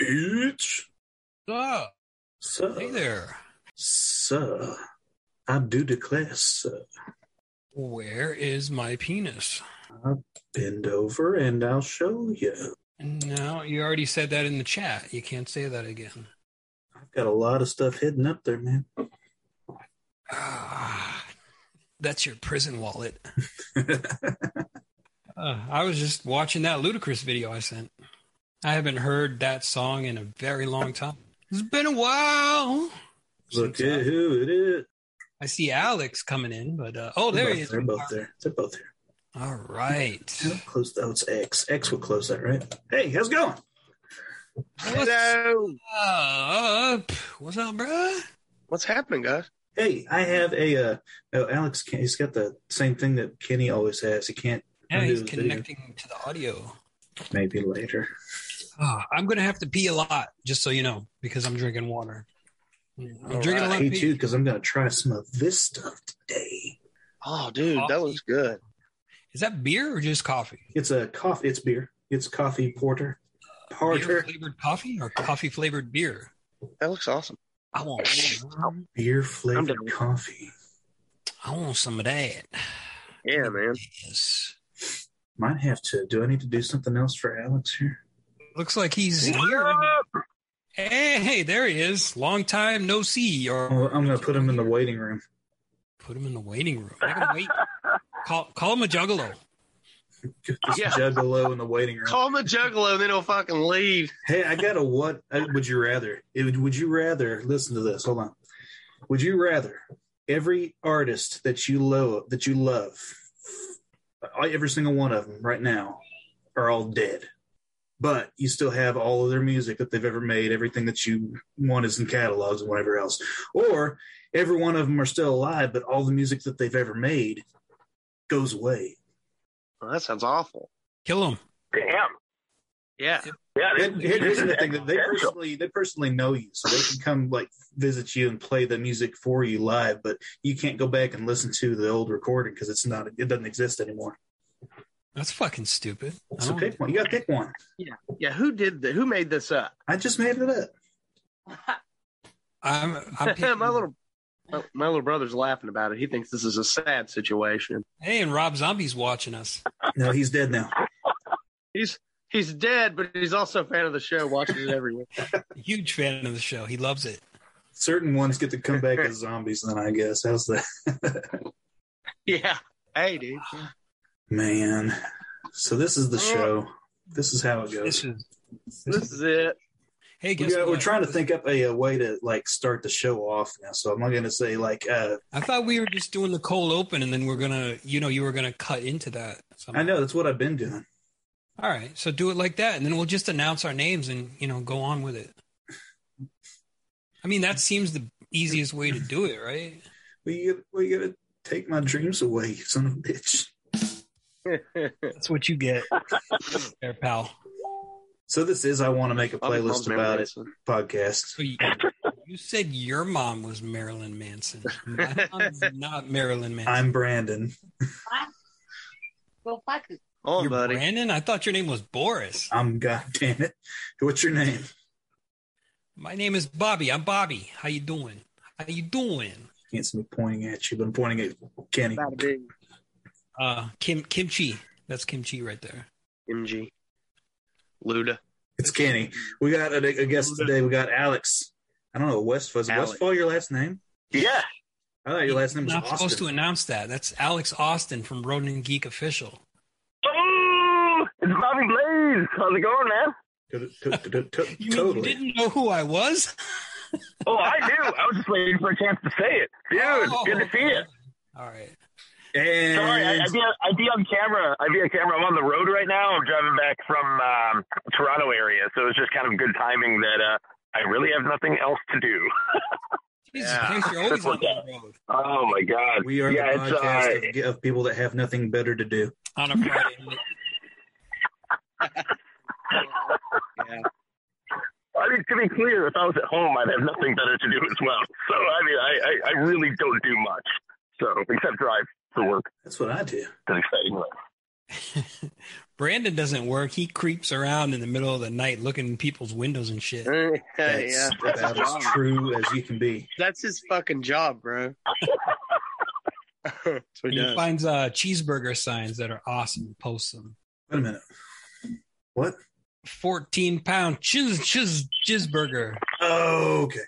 Bitch. Oh, So, hey there. so, I do declare, sir. Where is my penis? I'll bend over and I'll show you. No, you already said that in the chat. You can't say that again. I've got a lot of stuff hidden up there, man. Ah, that's your prison wallet. Uh, I was just watching that ludicrous video I sent. I haven't heard that song in a very long time. It's been a while. Look at who it is. I see Alex coming in, but uh, oh, there They're he both- is. They're both there. They're both there. All right. How Close. Oh, it's X. X will close that, right? Hey, how's it going? Hello. up? What's up, bro? What's happening, guys? Hey, I have a. Uh, oh, Alex, he's got the same thing that Kenny always has. He can't. Yeah, he's his video. connecting to the audio. Maybe later. Oh, I'm gonna have to pee a lot, just so you know, because I'm drinking water. I'm All drinking a lot Me too, because I'm going to try some of this stuff today. Oh, dude, that looks good. Is that beer or just coffee? It's a coffee. It's beer. It's coffee porter. Beer Porter. flavored coffee or coffee flavored beer? That looks awesome. I want, Beer flavored coffee. I want some of that. Yeah, man. Yes. Might have to. Do I need to do something else for Alex here? Looks like he's here. Hey, hey, there he is. Long time no see. Or Oh, I'm going to put him in the waiting room. put him in the waiting room. I can wait. Call, call him a juggalo. Just Yeah. juggalo in the waiting room. Call him a juggalo, and then he'll fucking leave. Hey, I got a what? uh, Would you rather? Would, would you rather? Listen to this. Hold on. Would you rather every artist that you love that you love, every single one of them right now, are all dead, but you still have all of their music that they've ever made, everything that you want is in catalogs and whatever else, or every one of them are still alive, but all the music that they've ever made goes away. Well, that sounds awful. Kill them. Damn. Yeah. Yeah. And here- here's the thing that they personally they personally know you, so they can come like visit you and play the music for you live, but you can't go back and listen to the old recording because it's not it doesn't exist anymore. That's fucking stupid. So pick one. You got to pick one. Yeah. Yeah. Who did that? Who made this up? I just made it up. I'm, I'm picking- my little my, my little brother's laughing about it. He thinks this is a sad situation. Hey, and Rob Zombie's watching us. No, he's dead now. He's he's dead, but he's also a fan of the show, watches it every week. Huge fan of the show. He loves it. Certain ones get to come back as zombies. Then I guess how's that, Yeah. Hey, dude. man? So this is the show. This is how it This goes. is. This is it. Hey, we got, we're trying to think up a, a way to like start the show off now. So I'm not going to say like uh, I thought we were just doing the cold open, and then we're gonna, you know, you were gonna cut into that. somehow. I know that's what I've been doing. All right, so do it like that, and then we'll just announce our names and you know go on with it. I mean, that seems the easiest way to do it, right? Well, you, well, you got to take my dreams away, you son of a bitch. That's what you get, there, pal. So this is I want to make a I'll be playlist about it podcast. So you, you said your mom was Marilyn Manson. My mom's not Marilyn Manson. I'm Brandon. Well, fuck it. Oh, You're buddy. Brandon. I thought your name was Boris. I'm God damn it. What's your name? My name is Bobby. I'm Bobby. How you doing? How you doing? Can't see me pointing at you, but I'm pointing at Kenny. About a big Uh, Kim Kimchi. That's Kimchi right there. MG. Luda. It's Kenny. We got a, a guest today. We got Alex. I don't know Westfall. Is Alex. Westfall your last name? Yeah. I thought your last name was You're not Austin. supposed to announce that. That's Alex Austin from Ronin Geek Official. It's Bobby Blaze. How's it going, man? You mean totally. didn't know who I was? Oh, I knew. I was just waiting for a chance to say it. Dude, Oh, good to see you. All right. And Sorry, I, I'd, be, I'd be on camera. I'd be on camera. I'm on the road right now. I'm driving back from um, Toronto area, so it's just kind of good timing that uh, I really have nothing else to do. Jesus Yeah. Christ, you're always on the road Oh my god. we are yeah, the podcast uh, of, of people that have nothing better to do. on a Friday. Night. Yeah. I mean, to be clear, if I was at home, I'd have nothing better to do as well. So I mean, I, I, I really don't do much. So except drive for work. That's what I do. It's an exciting life. Brandon doesn't work. He creeps around in the middle of the night looking in people's windows and shit. yeah, That's that's, about as true as you can be. That's his fucking job, bro. that's what And he he does. finds uh, cheeseburger signs that are awesome and posts them. Wait a minute. What? 14 pound chiz, chiz, cheeseburger. Oh, okay.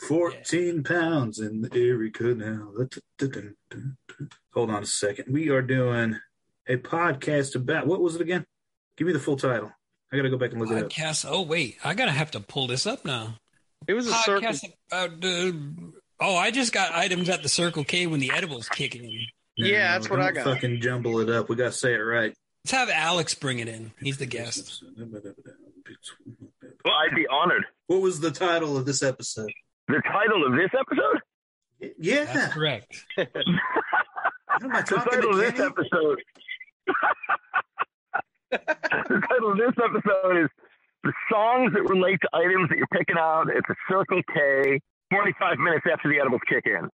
14 pounds in the Erie Canal. Hold on a second. We are doing a podcast about what was it again? Give me the full title. I got to go back and look it up. Podcast. Oh, wait. I got to have to pull this up now. It was a circle. Podcast about. Uh, oh, I just got items at the Circle K when the edibles kick in. Yeah, that's what I got. Fucking jumble it up. We got to say it right. Let's have Alex bring it in. He's the guest. Well, I'd be honored. What was the title of this episode? The title of this episode? Yeah. That's correct. Am I The title of this episode. the title of this episode is The Songs That Relate to Items That You're Picking Out at the Circle K 45 minutes after the edibles kick in.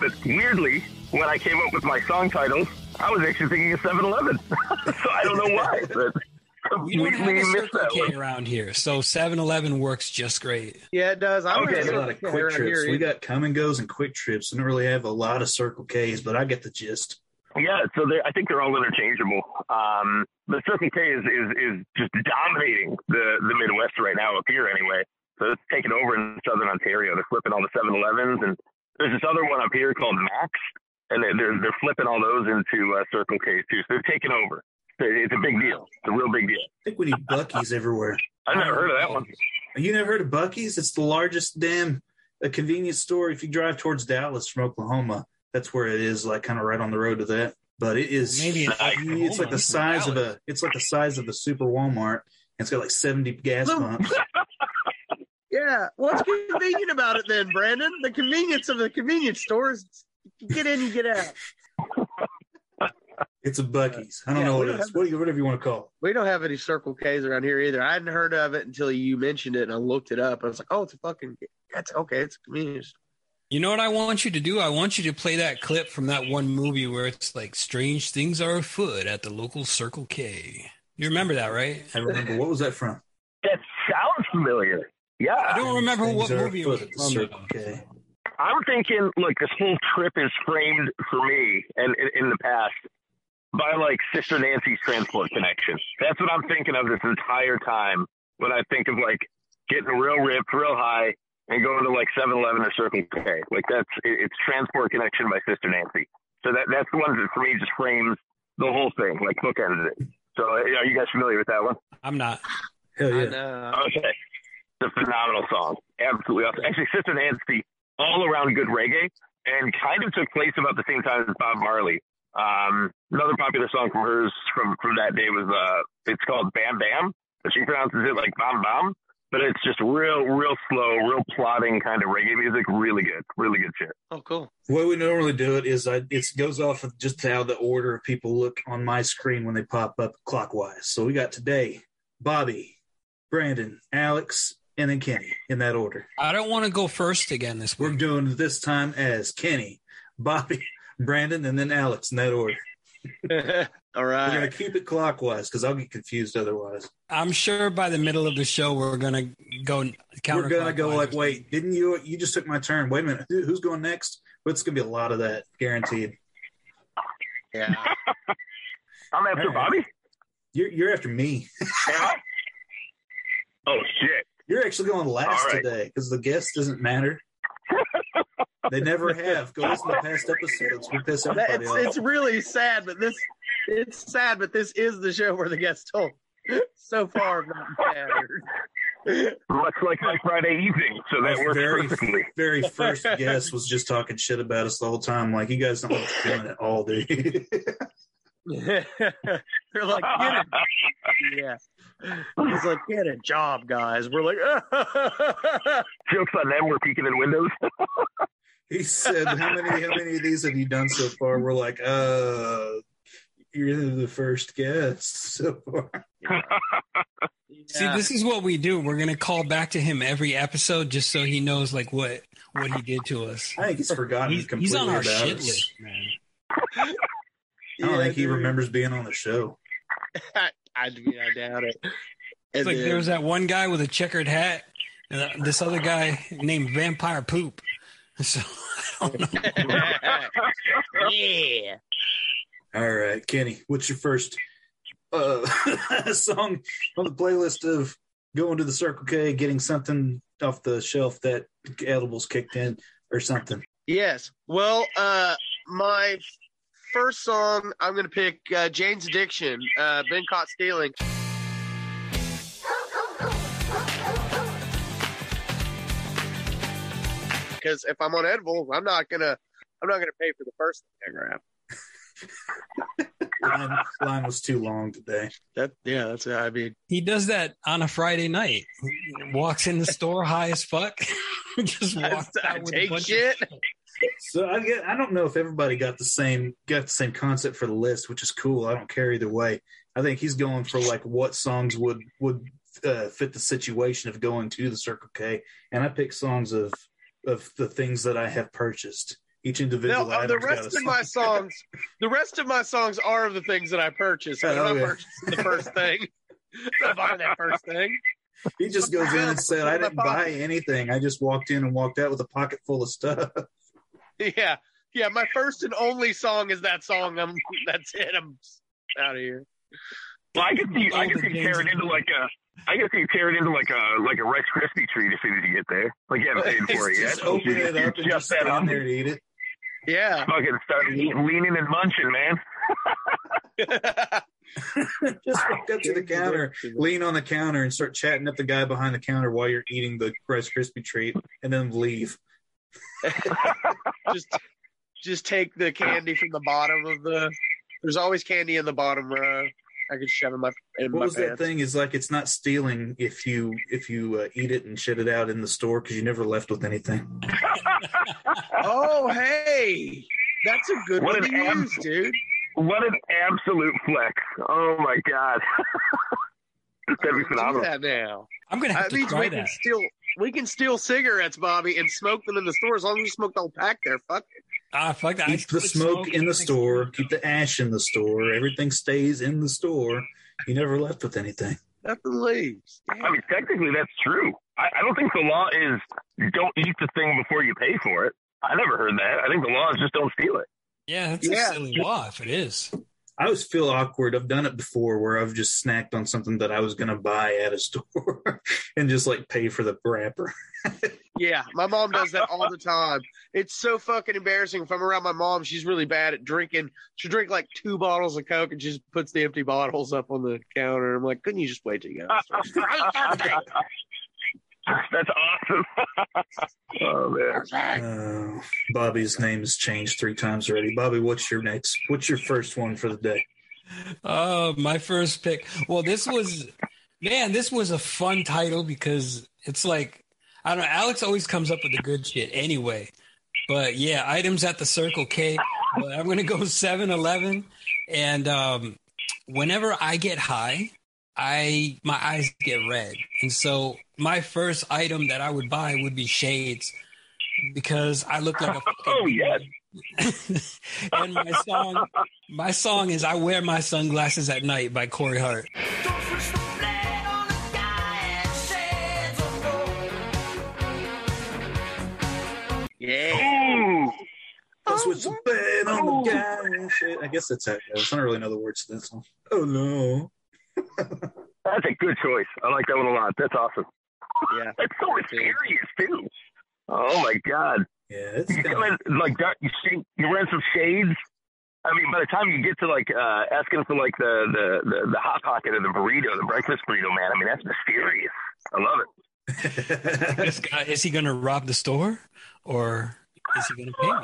But weirdly, when I came up with my song titles, I was actually thinking of 7 Eleven. so I don't know why. But We don't have completely a missed Circle that K one. around here, so 7 Eleven works just great. Yeah, it does. I don't Okay. have a lot of quick trips. here We got Kum & Go's and quick trips. We don't really have a lot of Circle K's, but I get the gist. Yeah, so they, I think they're all interchangeable. Um, the Circle K is, is is just dominating the the Midwest right now up here anyway. So it's taken over in Southern Ontario. They're flipping all the 7-Elevens, and there's this other one up here called Mac's, and they're they're, they're flipping all those into uh, Circle K's too. So they're taking over. It's a big deal. It's a real big deal. I think we need Buc-ee's everywhere. I've never heard of that one. You never heard of Buc-ee's? It's the largest damn a convenience store. If you drive towards Dallas from Oklahoma, that's where it is, like kind of right on the road to that. But it is Maybe in it's like the size of a it's like the size of a super Walmart. It's got like seventy gas pumps. Yeah. What's convenient about it then, Brandon? The convenience of the convenience stores. Get in, you get out. It's a Buc-ee's. I don't Yeah, know what it don't is. have- What do you, whatever you want to call. it. We don't have any Circle K's around here either. I hadn't heard of it until you mentioned it, and I looked it up. I was like, "Oh, it's a fucking. That's okay. It's a convenience." store. You know what I want you to do? I want you to play that clip from that one movie where it's like strange things are afoot at the local Circle K. You remember that, right? I remember what was that from? That sounds familiar. Yeah. I don't remember Things what movie it was at the from. Circle K. I'm thinking, look, this whole trip is framed for me and in, in the past by like Sister Nancy's transport connection. That's what I'm thinking of this entire time when I think of like getting real ripped, real high, and going to like 7-Eleven or Circle K. Like that's it, it's transport connection by Sister Nancy. So that that's the one that for me just frames the whole thing, like bookends it. So uh, are you guys familiar with that one? I'm not. Hell I yeah. know. Okay. It's a phenomenal song. Absolutely awesome. Actually, Sister Nancy, all around good reggae, and kind of took place about the same time as Bob Marley. Um, another popular song from hers from, from that day was, uh, it's called Bam Bam, but she pronounces it like Bam Bam. But it's just real, real slow, real plodding kind of reggae music. Really good. Really good shit. Oh, cool. The way we normally do it is I, it goes off of just how the order of people look on my screen when they pop up clockwise. So we got today Bobby, Brandon, Alex, and then Kenny in that order. I don't want to go first again this We're doing it this time as Kenny, Bobby, Brandon, and then Alex in that order. All right. We're gonna keep it clockwise because I'll get confused otherwise. I'm sure by the middle of the show we're gonna go counter. We're gonna go like, wait, didn't you? You just took my turn. Wait a minute, Who, who's going next? But it's gonna be a lot of that, guaranteed. Yeah. I'm after All right. Bobby. You're you're after me. Oh shit! You're actually going last All right. today because the guest doesn't matter. they never have. Go listen to past episodes. We piss That- everybody it's off. it's really sad, but this it's sad, but this is the show where the guests don't so far have not mattered. Much like my Friday evening, so that My works very perfectly. very first guest was just talking shit about us the whole time. Like you guys don't know what you're doing at all, dude. They're like, get it. Yeah. He's like, get a job, guys. We're like, Jokes on them. We're peeking in windows. he said, "How many how many of these have you done so far?" We're like, "Uh, you're the first guest so far." See, Yeah. this is what we do. We're gonna call back to him every episode just so he knows like what what he did to us. I think he's forgotten He's, completely he's on our about shit list, man. I don't Yeah, think he remembers being on the show. I, I, I doubt it. It's like then- there was that one guy with a checkered hat, and uh, this other guy named Vampire Poop. So I don't know. yeah. All right, Kenny, what's your first uh, song on the playlist of going to the Circle K, getting something off the shelf that edibles kicked in or something? Yes. Well, uh, my first song, I'm going to pick uh, Jane's Addiction, uh, Been Caught Stealing. Because if I'm on edibles, I'm not gonna, I'm not gonna pay for the first thing I grab. Line, line was too long today. That, yeah, that's. I mean, He does that on a Friday night. He walks in the store high as fuck. Just walks I out with a bunch shit. of So I get, I don't know if everybody got the same got the same concept for the list, which is cool. I don't care either way. I think he's going for like what songs would would uh, fit the situation of going to the Circle K, and I pick songs of of the things that I have purchased. Each individual. No, uh, the item's got a rest of my songs, the rest of my songs are of the things that I purchased. I Oh, don't yeah. purchase the first thing. I buy that first thing. He just goes in and said, "I didn't buy anything. I just walked in and walked out with a pocket full of stuff." Yeah, yeah. My first and only song is that song. I'm. That's it. I'm out of here. Well, I can see, I can the see tear it into like a, I can see tear it into like a like a Rice Krispie treat as soon as you get there. Like you haven't paid for it yet. just open it up and Just just stand on there to eat it. Yeah. Fucking start eat- leaning and munching, man. just walk up to the counter, lean on the counter, and start chatting up the guy behind the counter while you're eating the Rice Krispie treat, and then leave. just, just take the candy from the bottom of the. There's always candy in the bottom row. I could shove in my in What my was that thing? Is like it's not stealing if you if you uh, eat it and shit it out in the store because you never left with anything. Oh, hey, that's a good What one to ab- use, dude. What an absolute flex! Oh my god, that'd be Do that now. I'm gonna have That to try that. steal. We can steal cigarettes, Bobby, and smoke them in the store as long as you smoke the whole pack there. Fuck it. Ah, fuck that. Keep the quit smoke in the store. Keep the ash in the store. Everything stays in the store. You never left with anything. Nothing leaves. I mean, technically, that's true. I, I don't think the law is don't eat the thing before you pay for it. I never heard that. I think the law is just don't steal it. Yeah, that's Yeah. a silly law if it is. I always feel awkward. I've done it before where I've just snacked on something that I was going to buy at a store and just like pay for the wrapper. Yeah, my mom does that all the time. It's so fucking embarrassing. If I'm around my mom, she's really bad at drinking. She drink like two bottles of Coke and she just puts the empty bottles up on the counter. I'm like, couldn't you just wait till you got That's awesome. oh man. Uh, Bobby's name has changed three times already. Bobby, what's your next? What's your first one for the day? Oh, my first pick. Well, this was, man, this was a fun title because it's like, I don't know. Alex always comes up with the good shit anyway. But yeah, items at the Circle K. But I'm going to go 7 Eleven. And um, whenever I get high, I my eyes get red, and so my first item that I would buy would be shades because I look like a. Oh, yes. and my song, my song is "I Wear My Sunglasses at Night" by Corey Hart. Yeah. Ooh. That's what's oh, bad on the oh. guy. I guess that's it. I don't really know the words to that song. Oh no. That's a good choice. I like that one a lot. That's awesome. Yeah. That's so mysterious too. Oh my god! Yeah, it's You come in like dark. You shade, you're wearing some shades. I mean, by the time you get to like uh, asking for like the, the the the hot pocket or the burrito, the breakfast burrito, man. I mean, that's mysterious. I love it. This guy is he going to rob the store or is he going to pay me?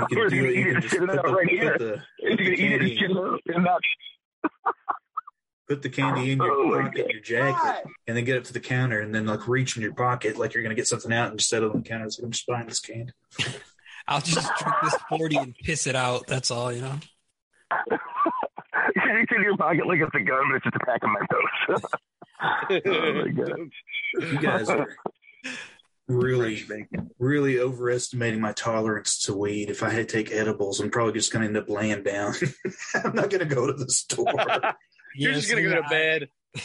You can do it. You can just it? put it the, out right here. put the, Is he gonna eat it and shit it out and not? Put the candy in your Oh, pocket, your jacket, and then get up to the counter, and then like reach in your pocket like you're gonna get something out, and just set it on the counter. Like I'm just buying this candy. I'll just drink this 40 and piss it out. That's all, you know? You reach into your pocket like it's a gun, but it's just a pack of Mentos. oh my god! You guys are really, really overestimating my tolerance to weed. If I had to take edibles, I'm probably just gonna end up laying down. I'm not gonna go to the store. You're just gonna go to bed.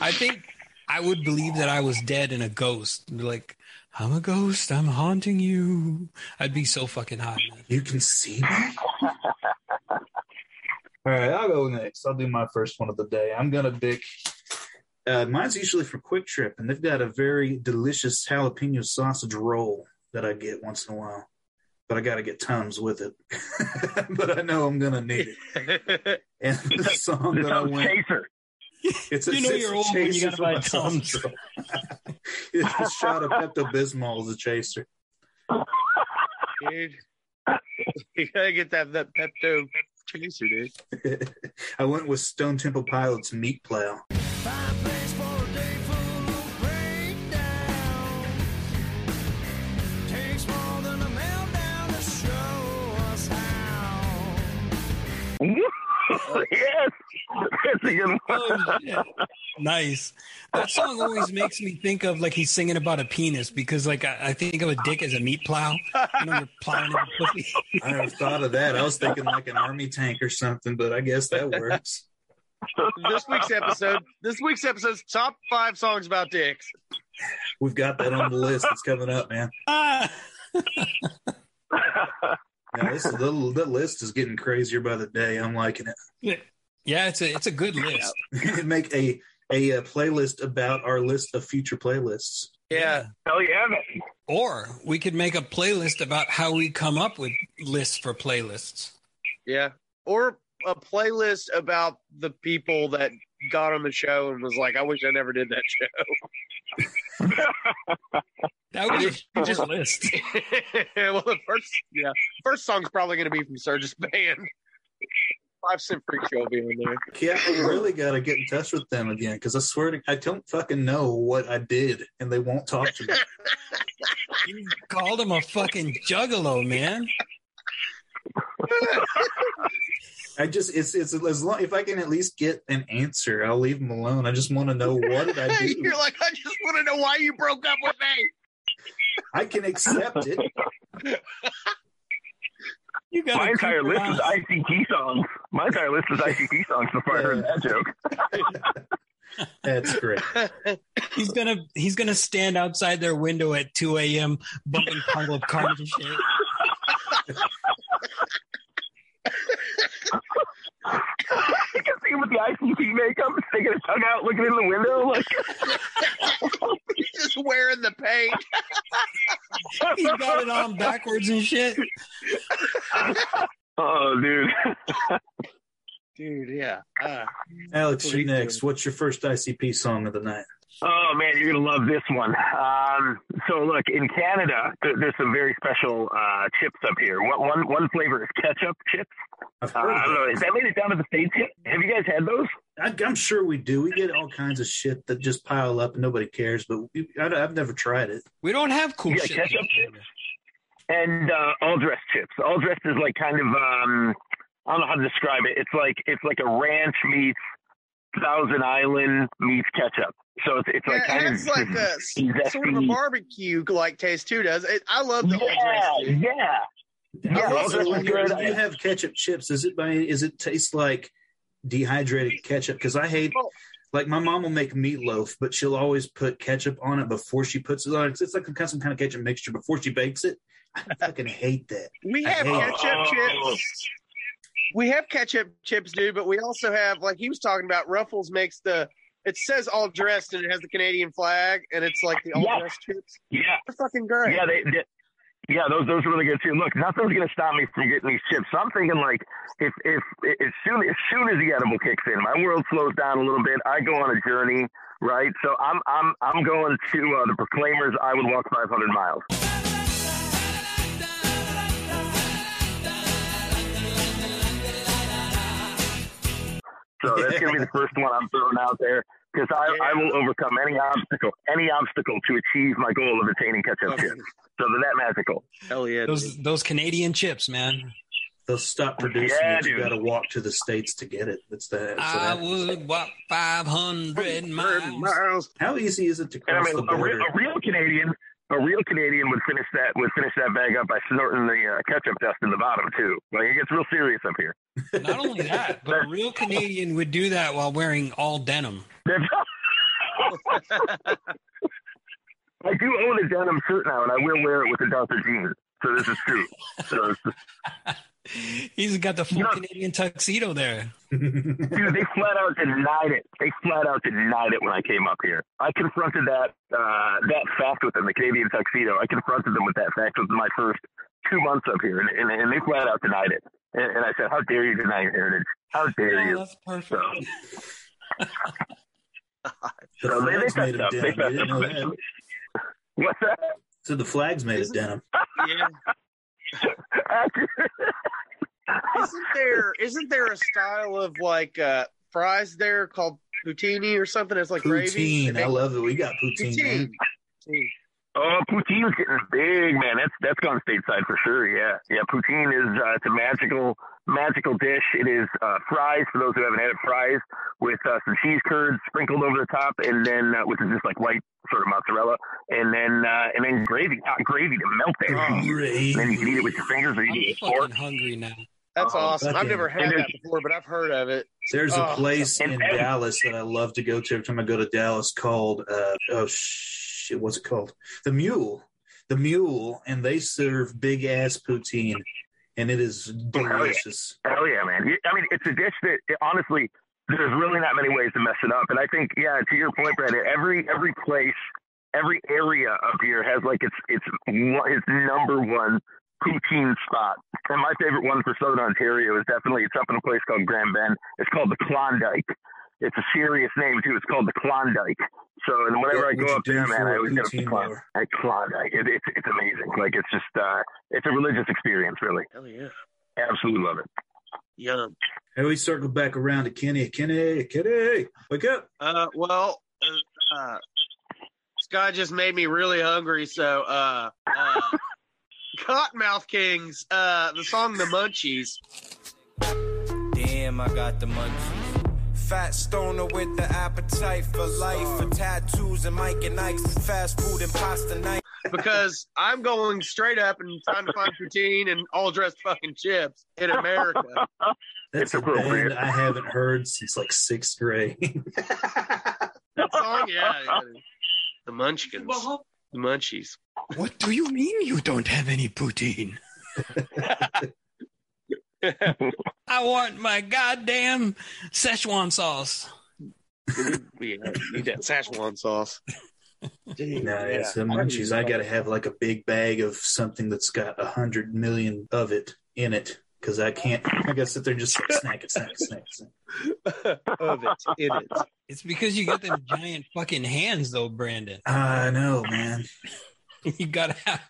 I think I would believe that I was dead and a ghost. Like, I'm a ghost. I'm haunting you. I'd be so fucking high, man. You can see me. All right, I'll go next. I'll do my first one of the day. I'm gonna pick. Uh, mine's usually from Quick Trip, and they've got a very delicious jalapeno sausage roll that I get once in a while. But I got to get Tums with it. but I know I'm gonna need it. And the song that I Tums went, chaser. it's a, You know it's you're a old when you chaser gotta for buy my Tums. it's a shot of Pepto Bismol as a chaser. dude. You gotta get that that Pepto chaser, dude. I went with Stone Temple Pilots Meat Plow. yes, that's a good one. Oh, shit. Nice. That song always makes me think of like he's singing about a penis because like I, I think of a dick as a meat plow. You know, you're plowing in the pussy. I never thought of that. I was thinking like an army tank or something, but I guess that works. This week's episode. This week's episode's top five songs about dicks. We've got that on the list. It's coming up, man. Ah. Yeah, this the, the list is getting crazier by the day. I'm liking it. Yeah, it's a it's a good list. Make a, a uh playlist about our list of future playlists. Yeah. Hell yeah, man. Or we could make a playlist about how we come up with lists for playlists. Yeah. Or a playlist about the people that got on the show and was like, I wish I never did that show. That would be a just list. well, the first, yeah, first song's probably going to be from Surge's band. Five Cent Freak Show will be on there. Yeah, I really got to get in touch with them again because I swear to I don't fucking know what I did, and they won't talk to me. You called him a fucking juggalo, man. I just it's it's as long if I can at least get an answer, I'll leave them alone. I just want to know what did I do. You're like, I just want to know why you broke up with me. I can accept it. You got My entire list is ICP songs. My entire list is ICP songs before I heard that joke. That's great. He's gonna he's gonna stand outside their window at 2 a.m. bumping Pile of Carnage and shit. You can see him with the ICP makeup, sticking his tongue out, looking in the window. Like, He's just wearing the paint. He's got it on backwards and shit. oh, dude. Dude, yeah. Uh, Alex, What you're you next. What's your first ICP song of the night? Oh man, you're gonna love this one. Um, so look, in Canada, th- there's some very special uh, chips up here. One, one, one flavor is ketchup chips. I've Uh, I don't know. of Has that made it down to the states yet? Have you guys had those? I, I'm sure we do. We get all kinds of shit that just pile up and nobody cares, but we, I, have never tried it. We don't have cool Yeah, shit. ketchup chips. And uh, all dressed chips. All dressed is like kind of um, I don't know how to describe it. It's like it's like a ranch meets Thousand Island meets ketchup. So it's, it's like Yeah, kind it of like a s- zesty- sort of a barbecue like taste too. Does it? I love the all yeah, dressed. yeah. Yeah, Also, all dressed you, good. you have ketchup chips, is it by is it taste like dehydrated ketchup? Because I hate like my mom will make meatloaf, but she'll always put ketchup on it before she puts it on. It's, it's like some kind of ketchup mixture before she bakes it. I fucking hate that. We I have hate it. ketchup Oh. chips. We have ketchup chips, dude, but we also have like he was talking about. Ruffles makes the. It says all dressed and it has the Canadian flag and it's like the all Yeah. dressed chips. Yeah, They're fucking great. yeah, they, they yeah, those those are really good too. Look, nothing's gonna stop me from getting these chips. So I'm thinking like if if as soon as soon as the edible kicks in, my world slows down a little bit. I go on a journey, right? So I'm I'm I'm going to uh, the Proclaimers. I would walk 500 miles. So that's gonna be the first one I'm throwing out there because I, I will overcome any obstacle, any obstacle to achieve my goal of attaining ketchup oh. chips. So they're that magical. Hell yeah. Those dude. those Canadian chips, man. They'll stop producing Yeah, it. You dude. got to walk to the states to get it. That's the. That's I happens. would walk five hundred miles. Miles. How easy is it to And I cross mean, the a, re- border? a real Canadian, a real Canadian would finish that would finish that bag up by snorting the uh, ketchup dust in the bottom too. Like it gets real serious up here. Not only that, but a real Canadian would do that while wearing all denim. I do own a denim shirt now, and I will wear it with a darker jeans. So this is true. So He's got the full You know- Canadian tuxedo there. dude, they flat out denied it. They flat out denied it when I came up here. I confronted that uh, that fact with them, the Canadian tuxedo. I confronted them with that fact with my first two months up here, and, and, and they flat out denied it. And, and I said, "How dare you deny your heritage? How dare Oh, you?" that's perfect. So, the so they, they flag's made fessed of up. They denim. You fessed didn't know up. What's that? So the flag's made of Isn't- denim. Yeah. Isn't there isn't there a style of like uh fries there called poutine or something? It's like gravy. Poutine. I love it. We got poutine. man. Poutine. Oh, poutine's getting big, man. That's that's gone stateside for sure. Yeah, yeah. Poutine is uh, it's a magical magical dish. It is uh, fries for those who haven't had it. Fries with uh, some cheese curds sprinkled over the top, and then uh, which is just like white sort of mozzarella, and then uh, and then gravy, hot gravy to melt that Oh, cheese. And then you can eat it with your fingers or you I'm can eat it with fork. hungry now. That's Oh, awesome. I've never had that before, but I've heard of it. There's a Oh, place in and- Dallas that I love to go to every time I go to Dallas called uh, oh shit, what's it called? The Mule. The Mule, and they serve big ass poutine, and it is delicious. Hell yeah, man! I mean, it's a dish that it, honestly, there's really not many ways to mess it up. And I think, yeah, to your point, Brandon, every every place, every area up here has like its its its number one poutine spot. And my favorite one for Southern Ontario is definitely it's up in a place called Grand Bend. It's called the Klondike. It's a serious name too. It's called the Klondike. So, and whenever What I go up there, man, I I a always get a poutine Klondike. At Klondike, it, it's it's amazing. Like it's just uh, it's a religious experience, really. Hell yeah. Absolutely love it. Yeah. And we circle back around to Kenny. Kenny, Kenny, wake up. Uh, well, uh, uh, this guy just made me really hungry. So, uh, uh, Kottonmouth Kings, uh, the song "The Munchies." Damn, I got the munchies. Fat stoner with the appetite for life, for tattoos and Mike and Ike's, fast food and pasta night. because I'm going straight up and trying to find poutine and all dressed fucking chips in America. That's It's a appropriate. band I haven't heard since like sixth grade. That song, yeah, yeah. the Munchkins, the Munchies. What do you mean you don't have any poutine? I want my goddamn Szechuan sauce. we need that Szechuan sauce. Dude, No, yeah. it's the munchies. I got to have like a big bag of something that's got a hundred million of it in it because I can't. I got to sit there and just like, snack it, snack it, snack it. Snack. of it in it. It's because you got them giant fucking hands, though, Brandon. I know, man. You gotta have,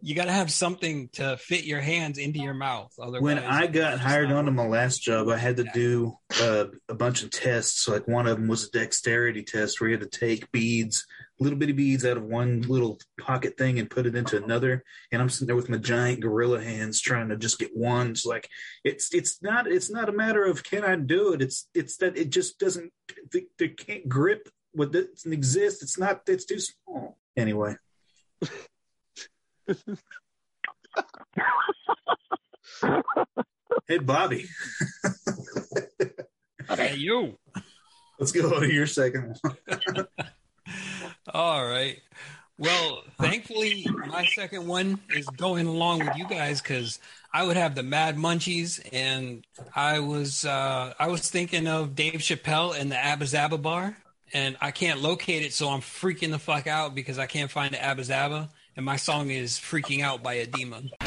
you gotta have something to fit your hands into your mouth. Otherwise, When I got hired onto my last job, I had to do uh, a bunch of tests. Like one of them was a dexterity test where you had to take beads little bitty beads out of one little pocket thing and put it into another. And I'm sitting there with my giant gorilla hands trying to just get one. It's like it's it's not it's not a matter of can I do it. It's it's that it just doesn't they, they can't grip what doesn't exist. It's not it's too small. Anyway. hey Bobby. Hey, you. Let's go to your second one. All right. Well, thankfully, my second one is going along with you guys because I would have the Mad Munchies, and I was uh, I was thinking of Dave Chappelle and the Abba Zaba Bar, and I can't locate it, so I'm freaking the fuck out because I can't find the Abba Zaba, and my song is "Freaking Out" by Adema.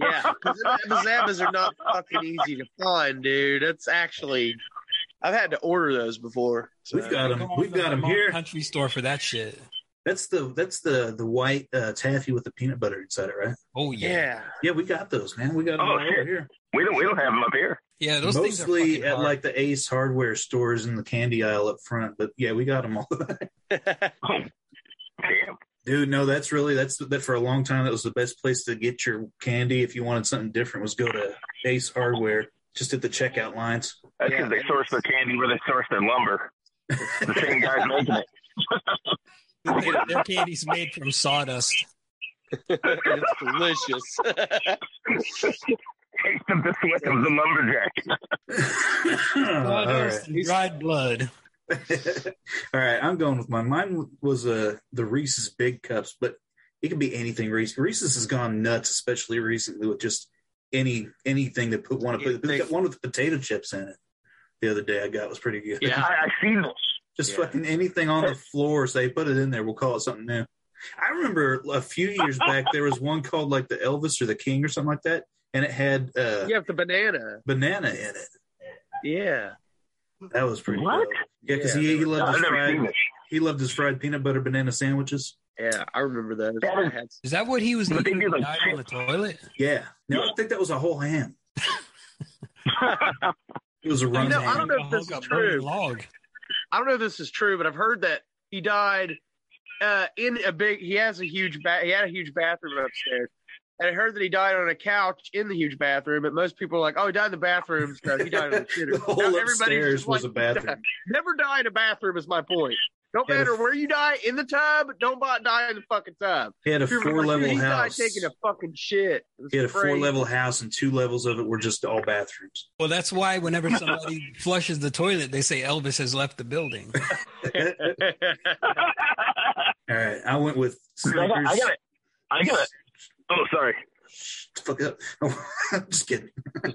Yeah, because the Zabbas are not fucking easy to find, dude. That's actually, I've had to order those before. So. We've got them. We've got them here. Country store for that shit. That's the that's the the white uh, taffy with the peanut butter inside it, right? Oh yeah, Yeah, Yeah, we got those, man. We got them Oh, all over here. We don't we don't have them up here. yeah. Those things are Mostly at hard. like the Ace Hardware stores in the candy aisle up front, but yeah, we got them all. Damn. Dude, no, that's really that's that for a long time. That was the best place to get your candy if you wanted something different. Was go to Ace Hardware, just at the checkout lines. That's Yeah. because they source their candy where they source their lumber. The same guys making it. Their- their candy's made from sawdust. it's delicious. Taste of the sweat of the lumberjack. all Sawdust right. and dried blood. all right, I'm going with mine. Mine was uh, the Reese's Big Cups, but it could be anything. Reese Reese's has gone nuts, especially recently with just any anything that put want to put. They got one with the potato chips in it. The other day I got was pretty good. Yeah. I, I seen this. just Yeah. fucking anything on the floor. Say put it in there. We'll call it something new. I remember a few years back there was one called like the Elvis or the King or something like that, and it had uh, you have the banana. banana in it. Yeah. That was pretty. What? dope. Yeah, because Yeah, he, he loved his fried he loved his fried peanut butter banana sandwiches. Yeah, I remember those. That I is- had Is that what he was But they eating do, when he like, died on the toilet? Yeah, no, I think that was a whole ham. It was a run. You know, I don't know if this is true. Log. I don't know if this is true, but I've heard that he died uh, in a big. He has a huge. Ba- he had a huge bathroom upstairs, and I heard that he died on a couch in the huge bathroom. But most people are like, "Oh, he died in the bathroom." So he died on the shitter. The whole Now, everybody's upstairs just was like, a bathroom. Never die in a bathroom is my point. Don't Yeah, the- matter where you die in the tub. Don't die in the fucking tub. He had a four like, level "Dude, he died house. taking a fucking shit. He had a four level house, and two levels of it were just all bathrooms. Well, that's why whenever somebody flushes the toilet, they say Elvis has left the building. All right, I went with I got, I got it. I got it. Oh, sorry. Shh, Fuck up. just kidding.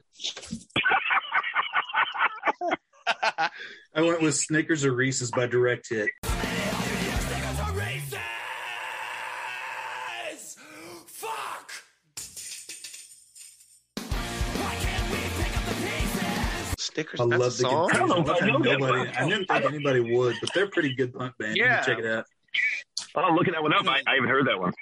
I went with Snickers or Reese's by Direct Hit. Stickers. I love a the song. I don't know if I know Nobody, one. I didn't think anybody would, but they're a pretty good punk band. You Yeah. can check it out. Oh, I'm looking that one up. I, I haven't heard that one.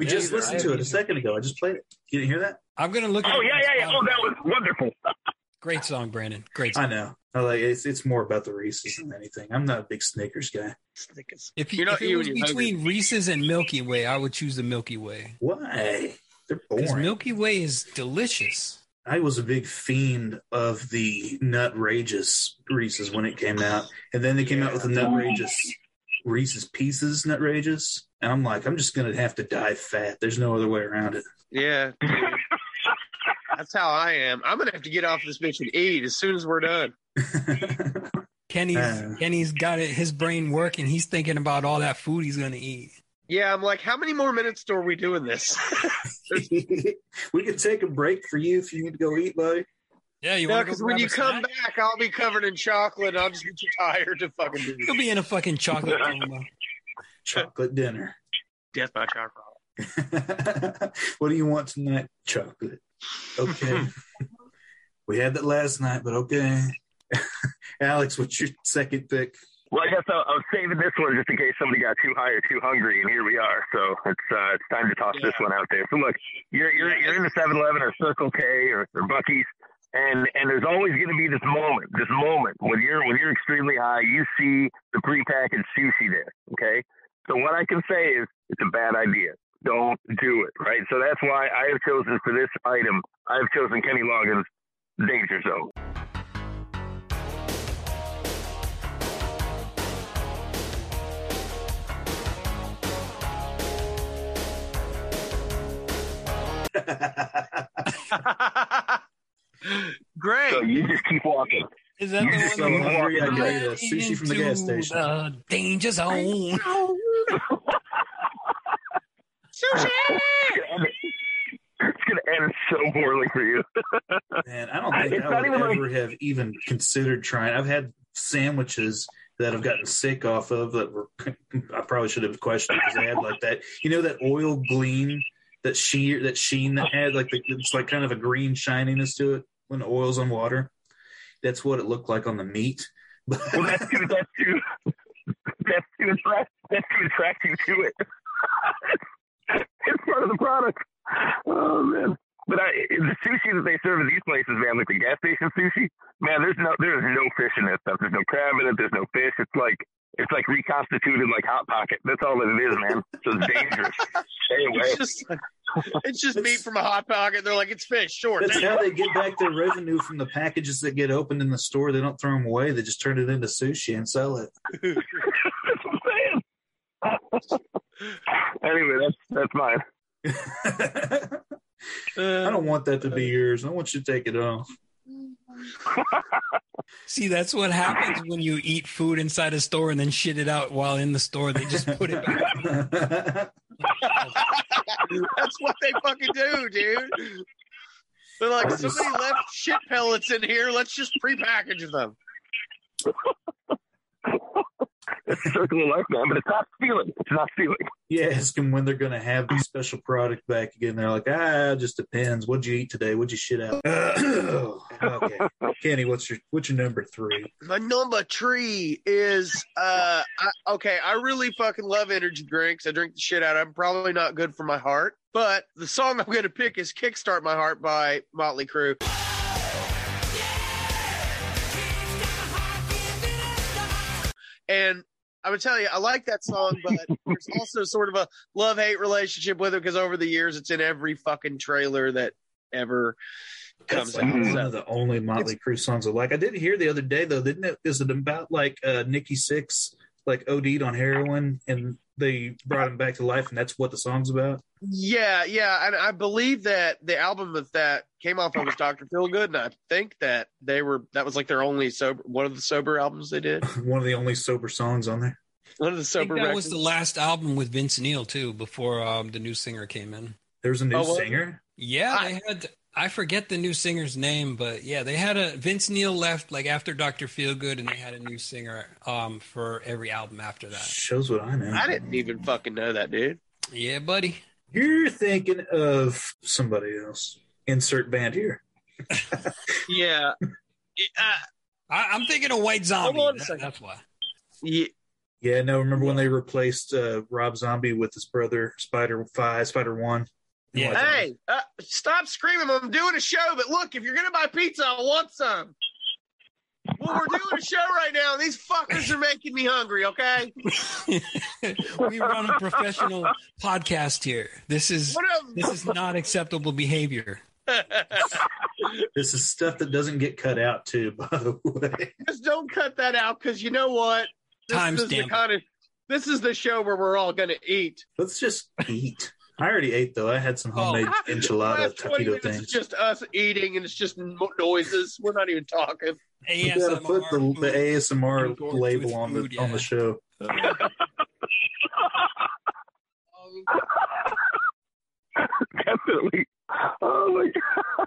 We Yeah, just either. listened to it a second ago. I just played it. You didn't hear that? I'm gonna look. at Oh it yeah, yeah, yeah. Oh, that was wonderful. Great song, Brandon. Great I know. I like it's. It's more about the Reese's than anything. I'm not a big Snickers guy. Snickers. If, you, You're not if it was when you're between Reese's and Milky Way, I would choose the Milky Way Why? They're because boring. Milky Way is delicious. I was a big fiend of the Nutrageous Reese's when it came out, and then they came out with the Nutrageous Reese's Pieces Nutrageous, and I'm like, I'm just gonna have to die fat. There's no other way around it. Yeah. That's how I am. I'm gonna have to get off this bitch and eat as soon as we're done. Kenny's Uh. Kenny's got it, his brain working. He's thinking about all that food he's gonna eat. Yeah, I'm like, how many more minutes are we doing this? we could take a break for you if you need to go eat, buddy. Yeah, you no, because when you come snack? back, I'll be covered in chocolate. and I'll just get too tired to fucking do You'll be in a fucking chocolate coma. Chocolate dinner. Death by chocolate. what do you want tonight? Chocolate. Okay. we had that last night, but okay. Alex, what's your second pick? Well, I guess I, I was saving this one just in case somebody got too high or too hungry, and here we are. So it's uh, it's time to toss this one out there. So look, you're you're you're in the 7-Eleven or Circle K or, or Buc-ee's, and and there's always going to be this moment, this moment when you're when you're extremely high, you see the prepackaged sushi there. Okay, so what I can say is it's a bad idea. Don't do it. Right. So that's why I have chosen for this item. I have chosen Kenny Loggins' Danger Zone. Great. So you just keep walking. Is that the one? So that- hungry, I gotta a sushi from the gas station. the danger zone. Sushi. It's gonna end so poorly for you. Man, I don't think It's I not would even like- ever have even considered trying. I've had sandwiches that I've gotten sick off of that were. I probably should have questioned because they had like that. You know that oil gleam, that sheer, that sheen that had like the, it's like kind of a green shininess to it when the oil's on water. That's what it looked like on the meat. Well, that's too. That's too. That's too attract. That's too attractive to it. it's part of the product. Oh man. But I, the sushi that they serve at these places, man, like the gas station sushi, man, there's no, there's no fish in that stuff. There's no crab in it. There's no fish. It's like, it's like reconstituted like hot pocket. That's all that it is, man. So it's dangerous. Stay away. It's just it's just meat from a hot pocket. They're like, it's fish, sure. that's how they get back their revenue from the packages that get opened in the store. They don't throw them away. They just turn it into sushi and sell it. That's what I'm saying. anyway, that's that's mine. I don't want that to be yours. I want you to take it off. See, that's what happens when you eat food inside a store and then shit it out while in the store. They just put it back. That's what they fucking do, dude. They're like, somebody left shit pellets in here. Let's just prepackage them. It's a circle of life, man. But it's not stealing. It's not stealing. you ask them when they're going to have the special product back again. They're like, ah, it just depends. What'd you eat today? What'd you shit out? okay, Kenny, what's your what's your number three? My number three is uh I, okay. I really fucking love energy drinks. I drink the shit out. of 'em. I'm probably not good for my heart, but the song I'm gonna pick is "Kickstart My Heart" by Motley Crue. And I would tell you, I like that song, but there's also sort of a love hate relationship with it because over the years, it's in every fucking trailer that ever comes That's like out. one So- of the only Motley Crue songs I like. I did hear the other day though, didn't it? Is it about like uh, Nikki Sixx like OD'd on heroin and they brought him back to life, and that's what the song's about? Yeah, yeah, and I believe that the album that that came off of was Doctor Feelgood, and I think that they were that was like their only sober one of the sober albums they did. One of the only sober songs on there. One of the I think sober that records. was the last album with Vince Neil too, before um, the new singer came in. There's a new Oh, was it? singer. Yeah, I- they had. I forget the new singer's name, but yeah, they had a Vince Neil left like after Doctor Feelgood, and they had a new singer um, for every album after that. Shows what I know. I didn't even fucking know that, dude. Yeah, buddy. You're thinking of somebody else. Insert band here. Yeah, uh, I, I'm thinking of White Zombie. Hold on a That- second. that's why. yeah, Yeah, no. Remember when they replaced uh, Rob Zombie with his brother Spider Five, Spider One? Yeah. hey, uh, stop screaming! I'm doing a show, but look, if you're gonna buy pizza, I want some. Well, we're doing a show right now, these fuckers are making me hungry. Okay, we run a professional podcast here. This is what of this is not acceptable behavior. This is stuff that doesn't get cut out too. By the way, just don't cut that out because you know what? This is the kind of this is the show where we're all gonna eat. let's just eat. I already ate though. I had some oh, homemade The enchilada last 20 taquito minutes is things. just us eating, and it's just noises. We're not even talking. We gotta put the, the. ASMR label on the food, on the show. Definitely. Oh my god.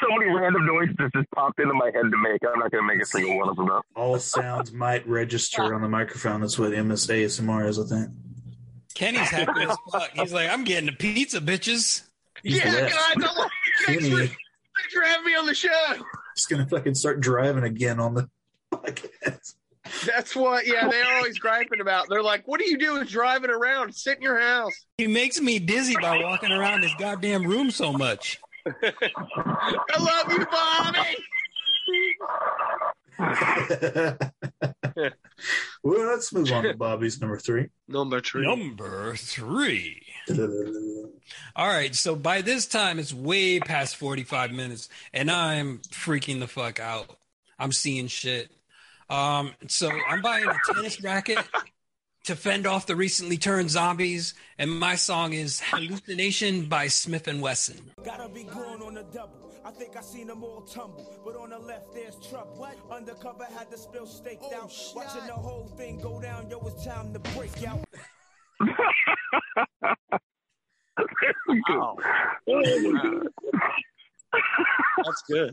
So many random noises just popped into my head to make. I'm not going to make a single one of them up. All sounds might register on the microphone. That's what MS ASMR is, I think. Kenny's happy as fuck. He's like, I'm getting a pizza, bitches. He's yeah, guys, I love thanks, for, Kenny thanks for having me on the show. Is gonna fucking start driving again on the podcast. That's what, yeah, they're always griping about. They're like, what are you doing driving around? Sit in your house. He makes me dizzy by walking around this goddamn room so much. I love you, Bobby. well, let's move on to Bobby's number three. Number three. Number three. All right, so by this time it's way past 45 minutes and I'm freaking the fuck out. I'm seeing shit. Um, so I'm buying a tennis racket to fend off the recently turned zombies, and my song is "Hallucination" by Smith and Wesson. Gotta be going on a double. I think I seen them all tumble, but on the left there's trouble. What? Undercover had the spill staked Oh, out. Watching the whole thing go down, yo, it's time to break out. Wow. That's good.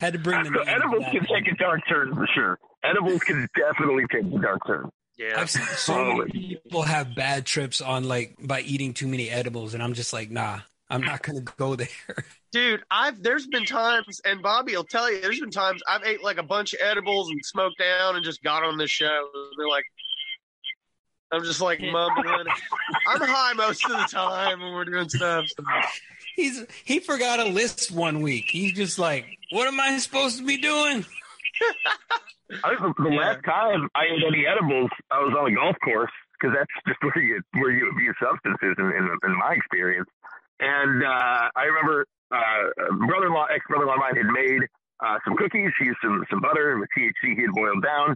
Had to bring uh, the So name edibles can one. take a dark turn for sure. Edibles can definitely take a dark turn. Yeah. I've seen so many people have bad trips on like by eating too many edibles, and I'm just like, nah, I'm not gonna go there. Dude, I've there's been times, and Bobby will tell you, there's been times I've ate like a bunch of edibles and smoked down and just got on this show. They're like, I'm just like mumbling. I'm high most of the time when we're doing stuff. so- He's he forgot a list one week. He's just like, what am I supposed to be doing? I think the, the last time I ate any edibles, I was on a golf course because that's just where you where you abuse substances in, in, in my experience. And uh, I remember uh, brother-in-law, ex-brother-in-law of mine had made uh, some cookies. He used some some butter with THC he had boiled down,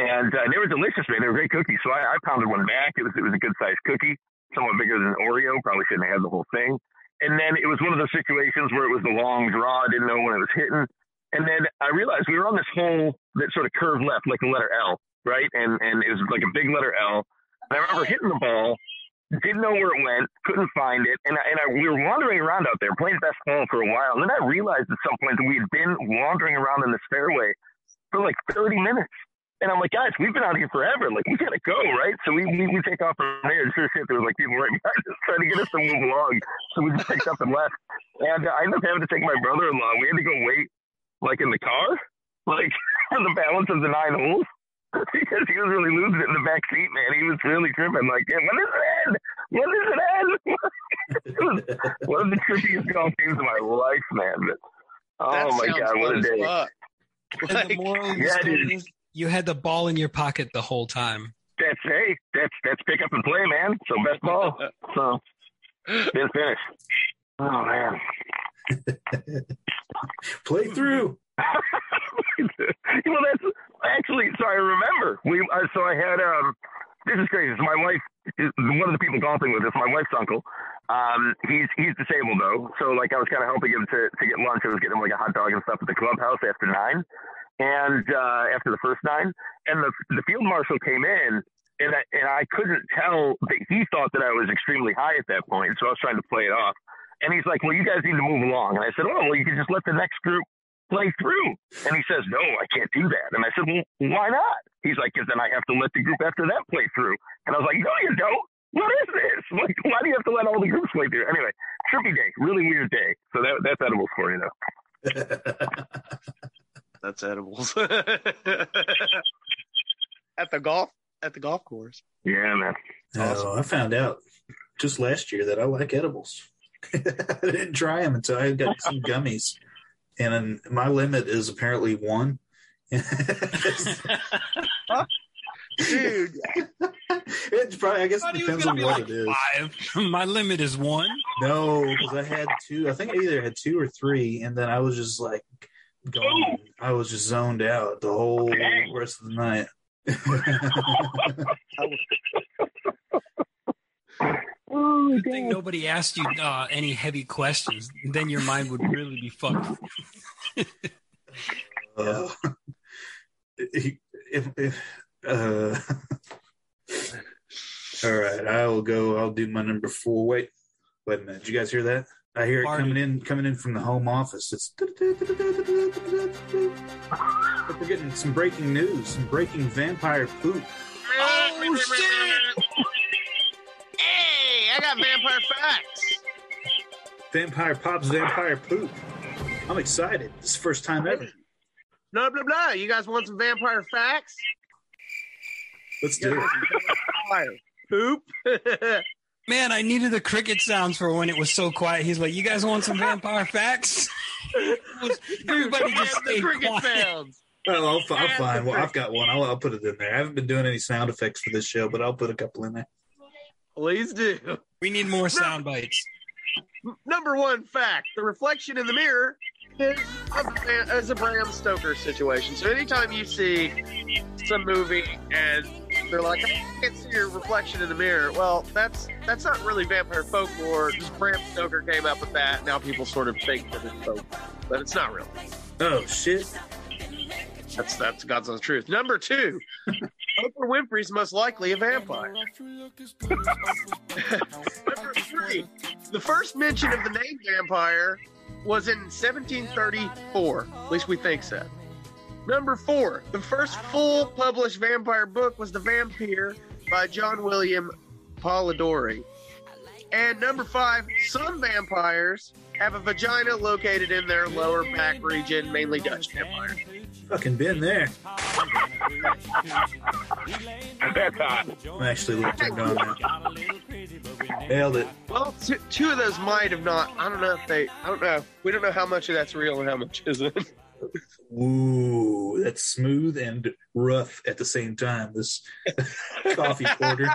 and uh, they were delicious, man. They were great cookies. So I, I pounded one back. It was it was a good sized cookie, somewhat bigger than Oreo. Probably shouldn't have had the whole thing. And then it was one of those situations where it was the long draw. I didn't know when it was hitting. And then I realized we were on this hole that sort of curved left, like the letter L, right? And and it was like a big letter L. And I remember hitting the ball, didn't know where it went, couldn't find it, and I, and I, we were wandering around out there playing best ball for a while. And then I realized at some point that we had been wandering around in this fairway for like 30 minutes. And I'm like, guys, we've been out here forever. Like, we gotta go, right? So we we, we take off from there. Sure shit, there was like people right behind us trying to get us to move along. So we just picked up and left. And uh, I ended up having to take my brother-in-law. We had to go wait, like in the car, like for the balance of the nine holes. because he was really losing it in the back seat, man. He was really tripping. Like, yeah, when does it end? When does it end? it was one of the trickiest golf games of my life, man. But, oh my god, what a day! fuck. The Like, moral the yeah, is you had the ball in your pocket the whole time. That's hey, that's that's pick up and play, man. So best ball. So didn't finish. Oh man. Play through. well, that's actually. So I remember we. Uh, so I had. Um, this is crazy. So my wife, is one of the people golfing with us, my wife's uncle. Um, he's he's disabled though. So like I was kind of helping him to to get lunch. I was getting him like a hot dog and stuff at the clubhouse after nine, and uh, after the first nine, and the the field marshal came in. And I, and I couldn't tell that he thought that I was extremely high at that point, so I was trying to play it off. And he's like, "Well, you guys need to move along." And I said, "Oh, well, you can just let the next group play through." And he says, "No, I can't do that." And I said, "Well, why not?" He's like, "Because then I have to let the group after that play through." And I was like, "No, you don't. What is this? Like, why do you have to let all the groups play through?" Anyway, trippy day, really weird day. So that that's edibles for you, though. That's edibles. at the golf at the golf course. Yeah, man. Oh, I found out just last year that I like edibles. I didn't try them until I got some gummies, and then my limit is apparently one. Dude, it's probably. I guess thought it depends on what like it is. five. My limit is one. No, because I had two. I think I either had two or three, and then I was just like going. I was just zoned out the whole rest of the night oh, Good nobody asked you uh, any heavy questions. Then your mind would really be fucked. uh, if, if, uh, all right, I will go. I'll do my number four. Wait, wait a minute. Did you guys hear that? I hear it coming in, coming in from the home office. It's. We're getting some breaking news, some breaking vampire poop. Oh shit! Hey, I got vampire facts. Vampire pops, vampire poop. I'm excited. This is the first time ever. Blah blah blah. You guys want some vampire facts? Let's do it. Vampire poop. Man, I needed the cricket sounds for when it was so quiet. He's like, "You guys want some vampire facts?" Everybody just Yeah, the stayed cricket quiet. sounds. Oh, I'll, I'll Yeah, find. the Well, I've got one. I'll, I'll put it in there. I haven't been doing any sound effects for this show, but I'll put a couple in there. Please do. We need more sound bites. Number one fact: the reflection in the mirror is a, is a Bram Stoker situation. So anytime you see some movie and they're like, "I can't see your reflection in the mirror," well, that's that's not really vampire folklore. Just Bram Stoker came up with that. Now people sort of think that it's folk, but it's not real. Oh shit! That's that's God's honest truth. Number two, Oprah Winfrey's most likely a vampire. Number three, the first mention of the name vampire was in 1734. At least we think so. Number four, the first full published vampire book was The Vampire by John William Polidori. And number five, some vampires have a vagina located in their lower back region, mainly Dutch vampires. Fucking been there. That's hot. I'm actually a little turned on now. Nailed it. Well, two, two of those might have not. I don't know if they. I don't know. We don't know how much of that's real and how much isn't. Ooh, that's smooth and rough at the same time. This coffee porter.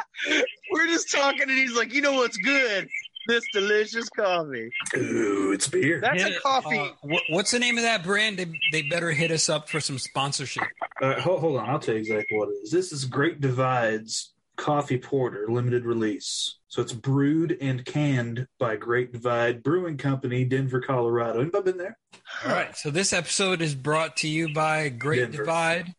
We're just talking, and he's like, "You know what's good? This delicious coffee. Ooh, it's beer. That's Hit a it. coffee." Uh, wh- what's the name of that brand? They, they better hit us up for some sponsorship. Uh, hold, hold on, I'll tell you exactly what it is. This is Great Divide's Coffee Porter limited release. So it's brewed and canned by Great Divide Brewing Company, Denver, Colorado. Anybody been there? All right. So this episode is brought to you by Great Denver. Divide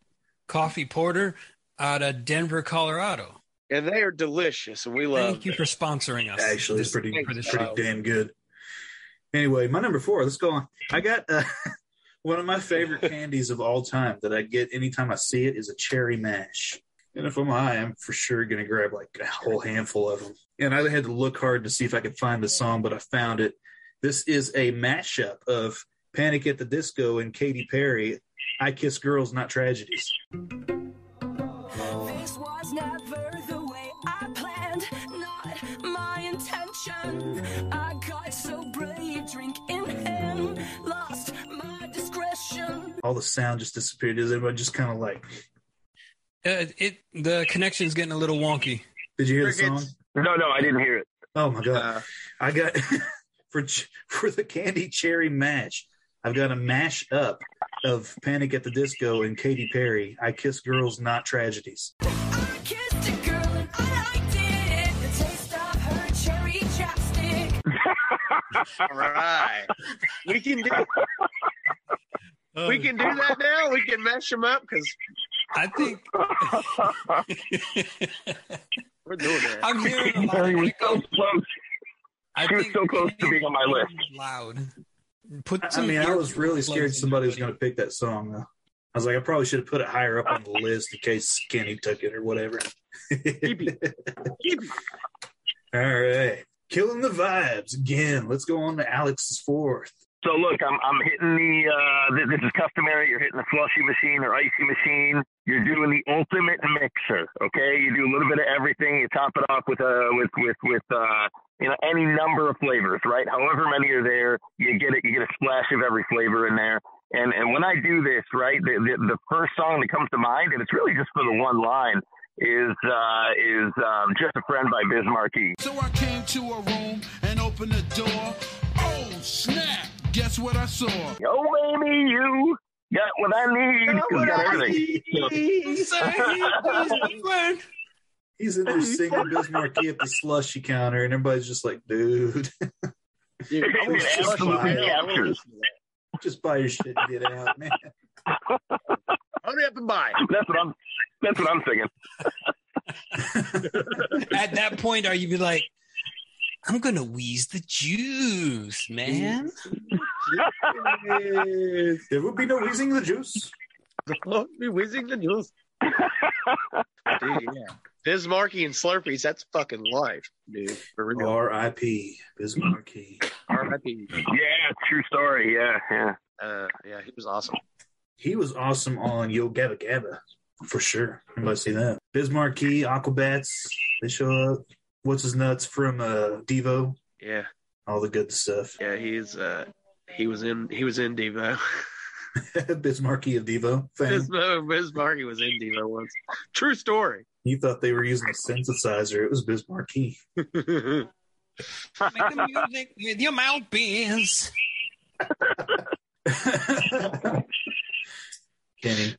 Coffee Porter out of Denver, Colorado. and they are delicious, and we love. Thank you for sponsoring us. Actually, it's pretty, pretty show. damn good. Anyway, my number four. Let's go on. I got uh, one of my favorite candies of all time that I get anytime I see it is a cherry mash. And if I'm high, I'm for sure going to grab like a whole handful of them. And I had to look hard to see if I could find the song, but I found it. This is a mashup of Panic at the Disco and Katy Perry. I Kiss Girls, Not Tragedies. This was never the way I planned, not my intention. I got so brave, drink in hand, lost my discretion. All the sound just disappeared. Is everybody just kind of like, Uh, it the connection's getting a little wonky. did you hear the song? No, no, I didn't hear it. Oh my God. Uh, I got for ch- for the candy cherry mash. I've got a mash up of Panic at the Disco and Katy Perry. I kiss girls, not tragedies. I kissed a girl and I liked it. The taste of her cherry chapstick. all right, we can do. We can do that now. We can mesh them up because I think we're doing that. I'm hearing a lot Perry of was so echo. close. I She was so close to being on my list. Loud. Put I mean, I was really scared somebody was going to pick that song. Though. I was like, I probably should have put it higher up on the list in case Kenny took it or whatever. All right, killing the vibes again. Let's go on to Alex's fourth. So look, I'm I'm hitting the uh th- this is customary. You're hitting the slushy machine or icy machine. You're doing the ultimate mixer. Okay, you do a little bit of everything. You top it off with uh with with with uh you know any number of flavors, right? However many are there, you get it. You get a splash of every flavor in there. And and when I do this, right, the the, the first song that comes to mind, and it's really just for the one line, is uh is um, just a friend by Biz Markie. So I came to a room and opened the door. Oh, snap! Guess what I saw? Yo, baby, you got what I need. 'cause you got everything. So- He's in there singing Biz Markie at the slushy counter, and everybody's just like, dude, Dude, I wanna It listen to absolutely that. I wanna captures. listen to that. just buy your shit and get out, man. Hurry up and buy. That's what I'm. That's what I'm thinking. At that point, are you be like, I'm gonna wheeze the juice, man. There will be no wheezing the juice. be whizzing the news. Dude, yeah. Biz Markie and Slurpees, that's fucking life, dude. For real. R.I.P. Biz Markie. R.I.P. Yeah, true story. Yeah, yeah. Uh, yeah, he was awesome. He was awesome on Yo Gabba Gabba for sure. Everybody see that? Biz Markie, Aquabats, they show up. What's his nuts from uh, Devo? Yeah, All the good stuff. yeah, he's uh, he was in he was in Devo. Biz Markie of Devo. Fan. Bis- Biz Markie was in Devo once. True story. You thought they were using a synthesizer. It was Biz Markie. Make the music with your mouthpiece. Kenny.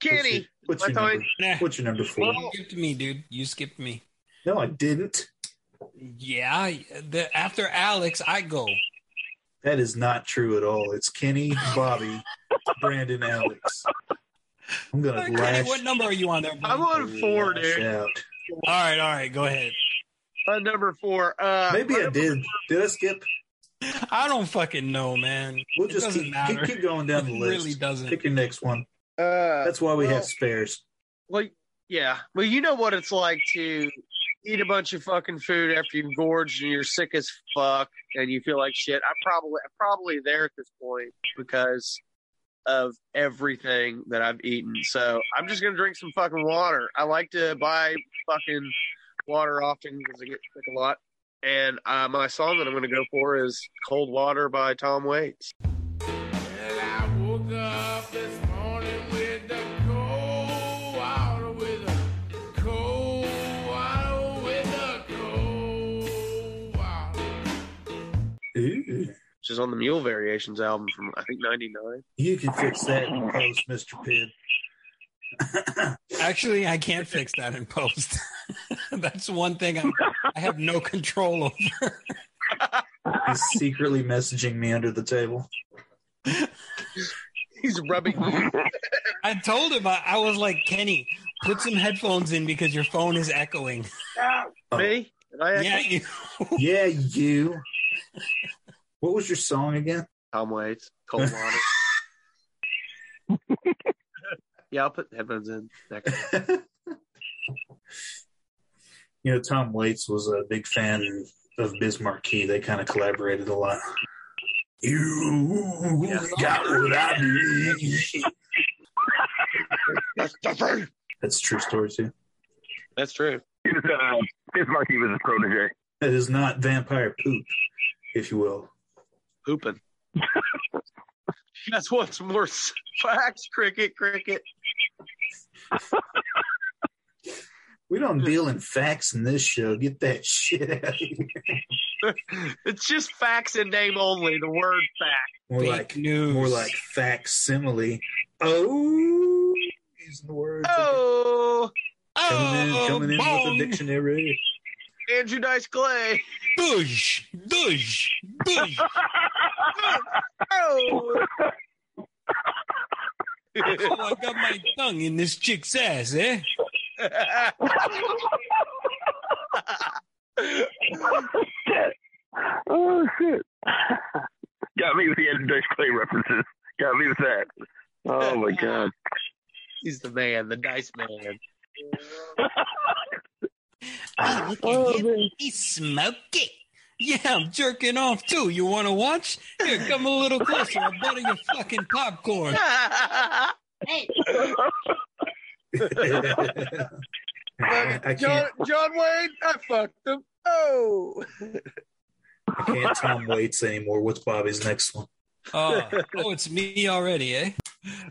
Kenny, What's your, what's your I number? What's your number four? you skipped me, dude. You skipped me. No, I didn't. Yeah, the, after Alex, I go. That is not true at all. It's Kenny, Bobby, Brandon, Alex. I'm gonna Okay, lash, what number are you on there? I'm on four, dude. out. All right, all right, go ahead. Uh, number four. Uh, Maybe I number- did. Did I skip? I don't fucking know, man. We'll It just doesn't keep, matter. keep, keep going down the It list. really doesn't. Pick your next one. Uh, That's why we well, have spares. Well, yeah. Well, you know what it's like to eat a bunch of fucking food after you've gorged and you're sick as fuck and you feel like shit. I'm probably I'm probably there at this point because of everything that I've eaten. So I'm just gonna drink some fucking water. I like to buy fucking water often because I get sick a lot. And uh, my song that I'm gonna go for is "Cold Water" by Tom Waits. Which is on the Mule Variations album from I think '99. You can fix that in post, Mr. Pibb. Actually, I can't fix that in post. That's one thing I, I have no control over. He's secretly messaging me under the table. He's rubbing. Me. I told him I, I was like, Kenny, put some headphones in because your phone is echoing. Me? Did I Yeah, you. Yeah, you. What was your song again? Tom Waits, Cold Water. yeah, I'll put headphones in. Next. You know, Tom Waits was a big fan of Biz Markie. They kind of collaborated a lot. You got what I need. That's the. That's a true story too. That's true. He was, uh, Biz Markie was his protege. That is not vampire poop, if you will. Pooping. That's what's more facts. Cricket, cricket. We don't deal in facts in this show. Get that shit out of here. It's just facts in name only. The word fact. More Fake like news. more like facsimile. Oh, using the words. Oh, coming in, coming in with bong. a oh, dictionary. Andrew Dice Clay. Bush, bush, bush. Oh. Oh, I got my tongue in this chick's ass, eh? shit. Oh shit. Got me with the Andrew Dice Clay references. Got me with that. Oh my god. He's the man, the dice man. Oh, look Oh, at him. man. He's smoking. Yeah, I'm jerking off too. You want to watch? Here, come a little closer. I'll butter your fucking popcorn. I, I John. John Wayne, I fucked him. Oh. I can't Tom Waits anymore. What's Bobby's next one? Oh, oh, it's me already, eh?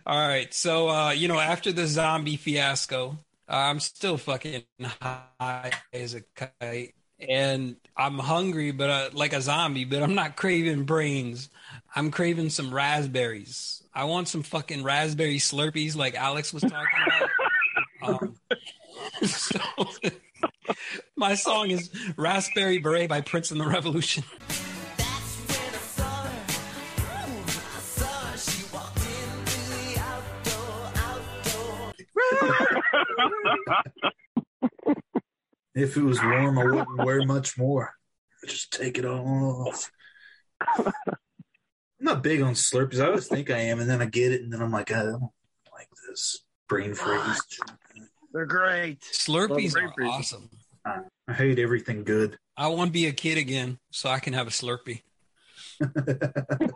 All right. So, uh, you know, after the zombie fiasco, I'm still fucking high as a kite. And I'm hungry, but uh, like a zombie, but I'm not craving brains. I'm craving some raspberries. I want some fucking raspberry slurpees like Alex was talking about. Um, so, my song is Raspberry Beret by Prince and the Revolution. If it was warm, I wouldn't wear much more. I'd just take it all off. I'm not big on Slurpees. I always think I am, and then I get it, and then I'm like, I don't like this. Brain freeze. They're great. Slurpees are Brain Freezes. awesome. I hate everything good. I want to be a kid again so I can have a Slurpee.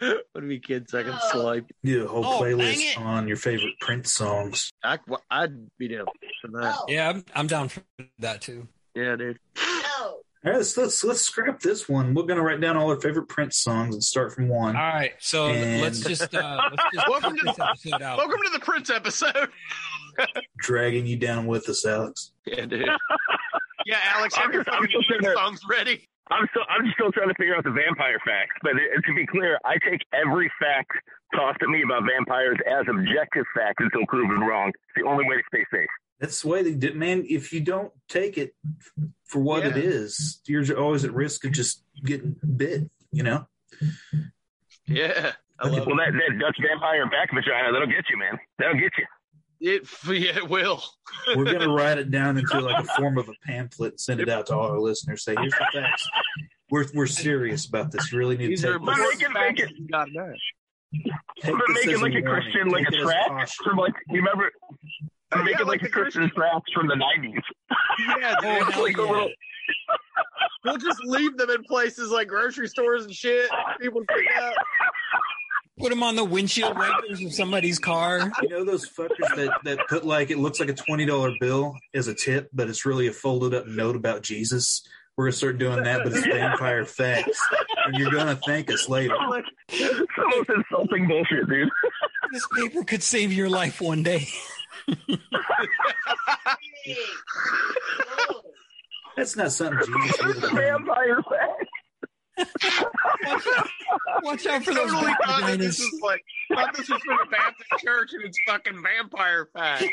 Would be kids second swipe. Do a whole Oh, playlist on your favorite Prince songs. I, I'd be down for that. Yeah, I'm, I'm down for that too. Yeah, dude. All right, let's, let's let's scrap this one. We're gonna write down all our favorite Prince songs and start from one. All right, so And- let's just uh, let's just Welcome to this episode out. Welcome to the Prince episode. Dragging you down with us, Alex. Yeah, dude. Yeah, Alex, have I'm your just- fucking Prince gonna- songs ready. I'm still I'm still trying to figure out the vampire facts, but it, to be clear, I take every fact tossed at me about vampires as objective fact until proven wrong. It's the only way to stay safe. That's the way they did, man. If you don't take it for what it Yeah. is, you're always at risk of just getting bit. You know. Yeah, I love Well, that, that Dutch vampire back vagina, that'll get you, man. That'll get you. It. Yeah, it will. We're gonna write it down into like a form of a pamphlet and send it out to all our listeners. Say, here's the facts. We're we're serious about this. You really need These to take But this, make it- make it- You gotta know. take But make it like a warning. Christian, like a it track from like you remember. Oh, make yeah, it like like, a Christian tracks from the '90s. Yeah, dude. hell Like a yeah. little- We'll just leave them in places like grocery stores and shit. People pick out. Put them on the windshield wipers of somebody's car. You know those fuckers that, that put like it looks like a twenty dollar bill as a tip, but it's really a folded up note about Jesus. We're gonna start doing that, but it's vampire facts, and you're gonna thank us later. Some most insulting bullshit, dude. This paper could save your life one day. That's not something Jesus would have done. vampire facts. Watch out for those Totally thought oh, that this vaginas. was like thought this was from a Baptist church and it's fucking vampire facts.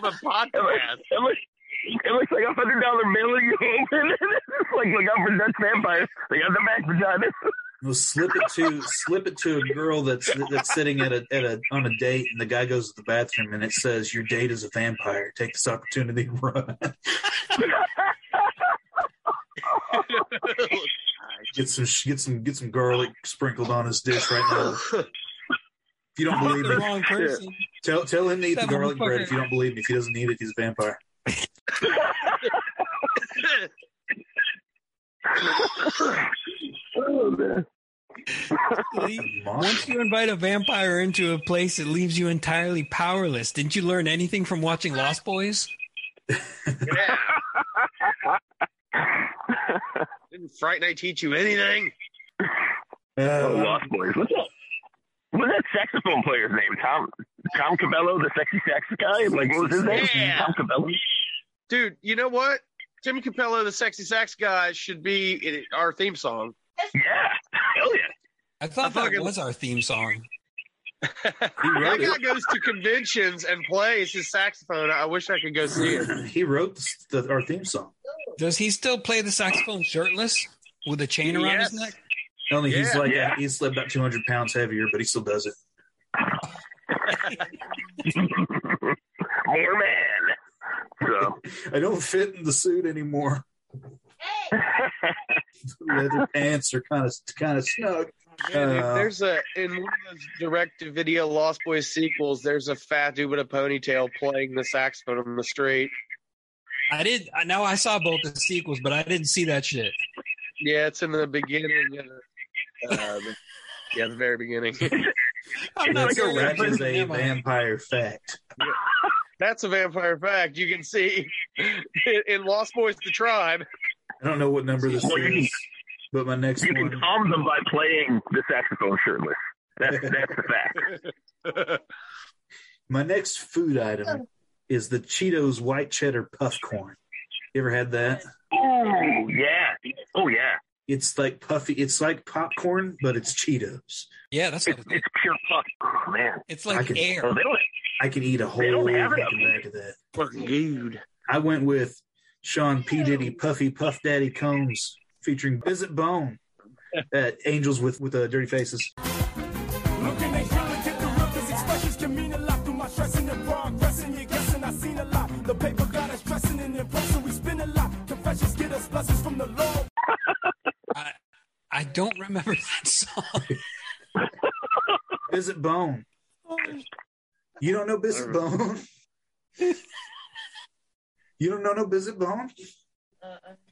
From a It looks, podcast. it looks, it looks like a hundred dollar bill you open. it's like look out for Dutch vampires. They got the back vagina. We'll slip it to slip it to a girl that's that's sitting at a at a on a date, and the guy goes to the bathroom, and it says, "Your date is a vampire. Take this opportunity to run." get some get some get some garlic sprinkled on his dish right now. If you don't believe me, wrong person. tell tell him to eat the garlic bread. If you don't believe me, if he doesn't eat it, he's a vampire. Oh, man. Once you invite a vampire into a place, it leaves you entirely powerless. Didn't you learn anything from watching Lost Boys? yeah. Didn't Fright Night teach you anything? Oh, Uh, Lost Boys. What's that? What's that saxophone player's name? Tom Tom Cappello, the sexy sax guy? Like, what was his name? Yeah. Tom Cappello? Dude, you know what? Tim Cappello, the sexy sax guy, should be in our theme song. Yeah. Hell yeah. I thought I that fucking- was our theme song. He That guy it. goes to conventions and plays his saxophone. I wish I could go see it. He wrote the, our theme song. Does he still play the saxophone shirtless with a chain around Yes. his neck? Only he's like Yeah. he's about two hundred pounds heavier, but he still does it. More man. So, I don't fit in the suit anymore. Leather pants are kind of kind of snug. Yeah, Uh, there's a in one of those direct-to-video Lost Boys sequels. There's a fat dude with a ponytail playing the saxophone on the street. I did. I Now I saw both the sequels, but I didn't see that shit. Yeah, it's in the beginning. Uh, uh, yeah, the very beginning. I'm not That's serious. that is a vampire fact. That's a vampire fact. You can see in- in Lost Boys: The Tribe. I don't know what number this Well, is, but my next you can one. calm them by playing the saxophone shirtless. That's that's the fact. My next food item is the Cheetos white cheddar puff corn. You ever had that? Oh yeah. Oh yeah. It's like puffy. It's like popcorn, but it's Cheetos. Yeah, that's It's, it is. pure fuck. Oh man. It's I like can- air. Oh. I can eat a whole They don't have it fucking bag of that. Fucking dude. I went with Sean P. Diddy Puffy Puff Daddy Combs featuring Bizzy Bone at Angels with with uh, Dirty Faces. Looking at you and get the rivers, expressions can mean a lot through my stress and the progressing. You're guessing I seen a lot. The paper got us stressing and in person, we spin a lot. Confessions get us blessings from the Lord. I, I don't remember that song. Bizzy Bone. You don't know Bizzy Bone? you don't know no Bizzy Bone?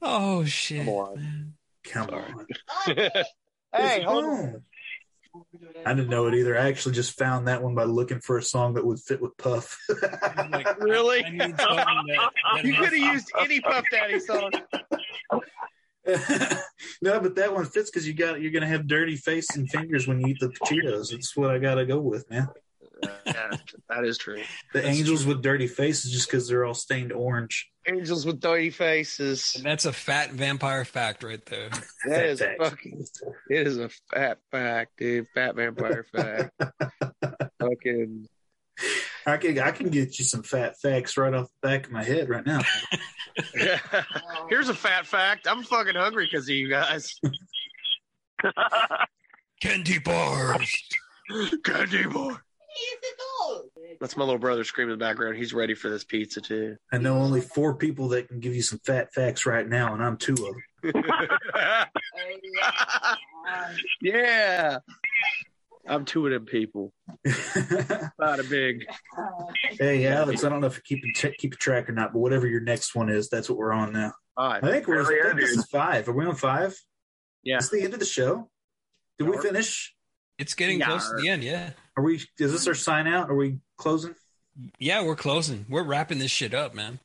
Oh shit! Come on. Come on. hey, Visit hold Bone. I didn't know it either. I actually just found that one by looking for a song that would fit with Puff. Like, Really? I need something that, that You could have used any Puff Daddy song. no, but that one fits because you got you're gonna have dirty face and fingers when you eat the Cheetos. That's what I gotta go with, man. yeah, that is true. The angels with dirty faces just because they're all stained orange. Angels with dirty faces. And that's a fat vampire fact right there. That is a fucking. It is a fat fact, dude. Fat vampire fact. fucking. I can I can get you some fat facts right off the back of my head right now. Here's a fat fact. I'm fucking hungry because of you guys. Candy bars. Candy boy. That's my little brother screaming in the background. He's ready for this pizza too. I know only four people that can give you some fat facts right now, and I'm two of them. yeah. I'm two of them people. Not a big. hey, Alex, I don't know if you keep keep track or not, but whatever your next one is, that's what we're on now. Five. I think we're. Hell yeah, I think this dude. is five. Are we on five? Yeah. It's the end of the show. Did we finish? It's getting close to the end. Yeah, Are we? Is this our sign out? Are we closing? yeah. We're closing. We're wrapping this shit up, man.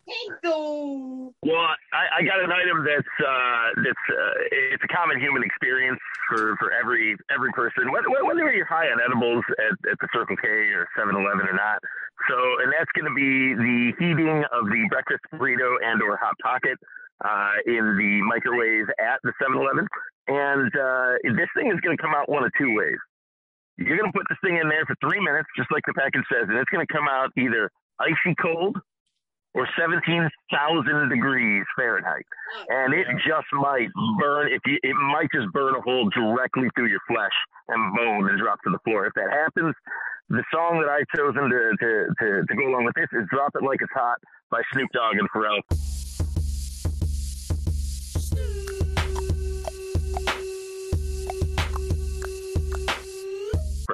Well, I, I got an item that's uh, that's uh, it's a common human experience for, for every every person, whether, whether you're high on edibles at, at the Circle K or 7-Eleven or not. So, and that's going to be the heating of the breakfast burrito and or hot pocket uh, in the microwave at the 7-Eleven. And uh, this thing is going to come out one of two ways. You're going to put this thing in there for three minutes, just like the package says, and it's going to come out either icy cold or 17,000 degrees Fahrenheit. And it just might burn, if you, it might just burn a hole directly through your flesh and bone and drop to the floor. If that happens, the song that I've chosen to, to, to, to go along with this is Drop It Like It's Hot by Snoop Dogg and Pharrell.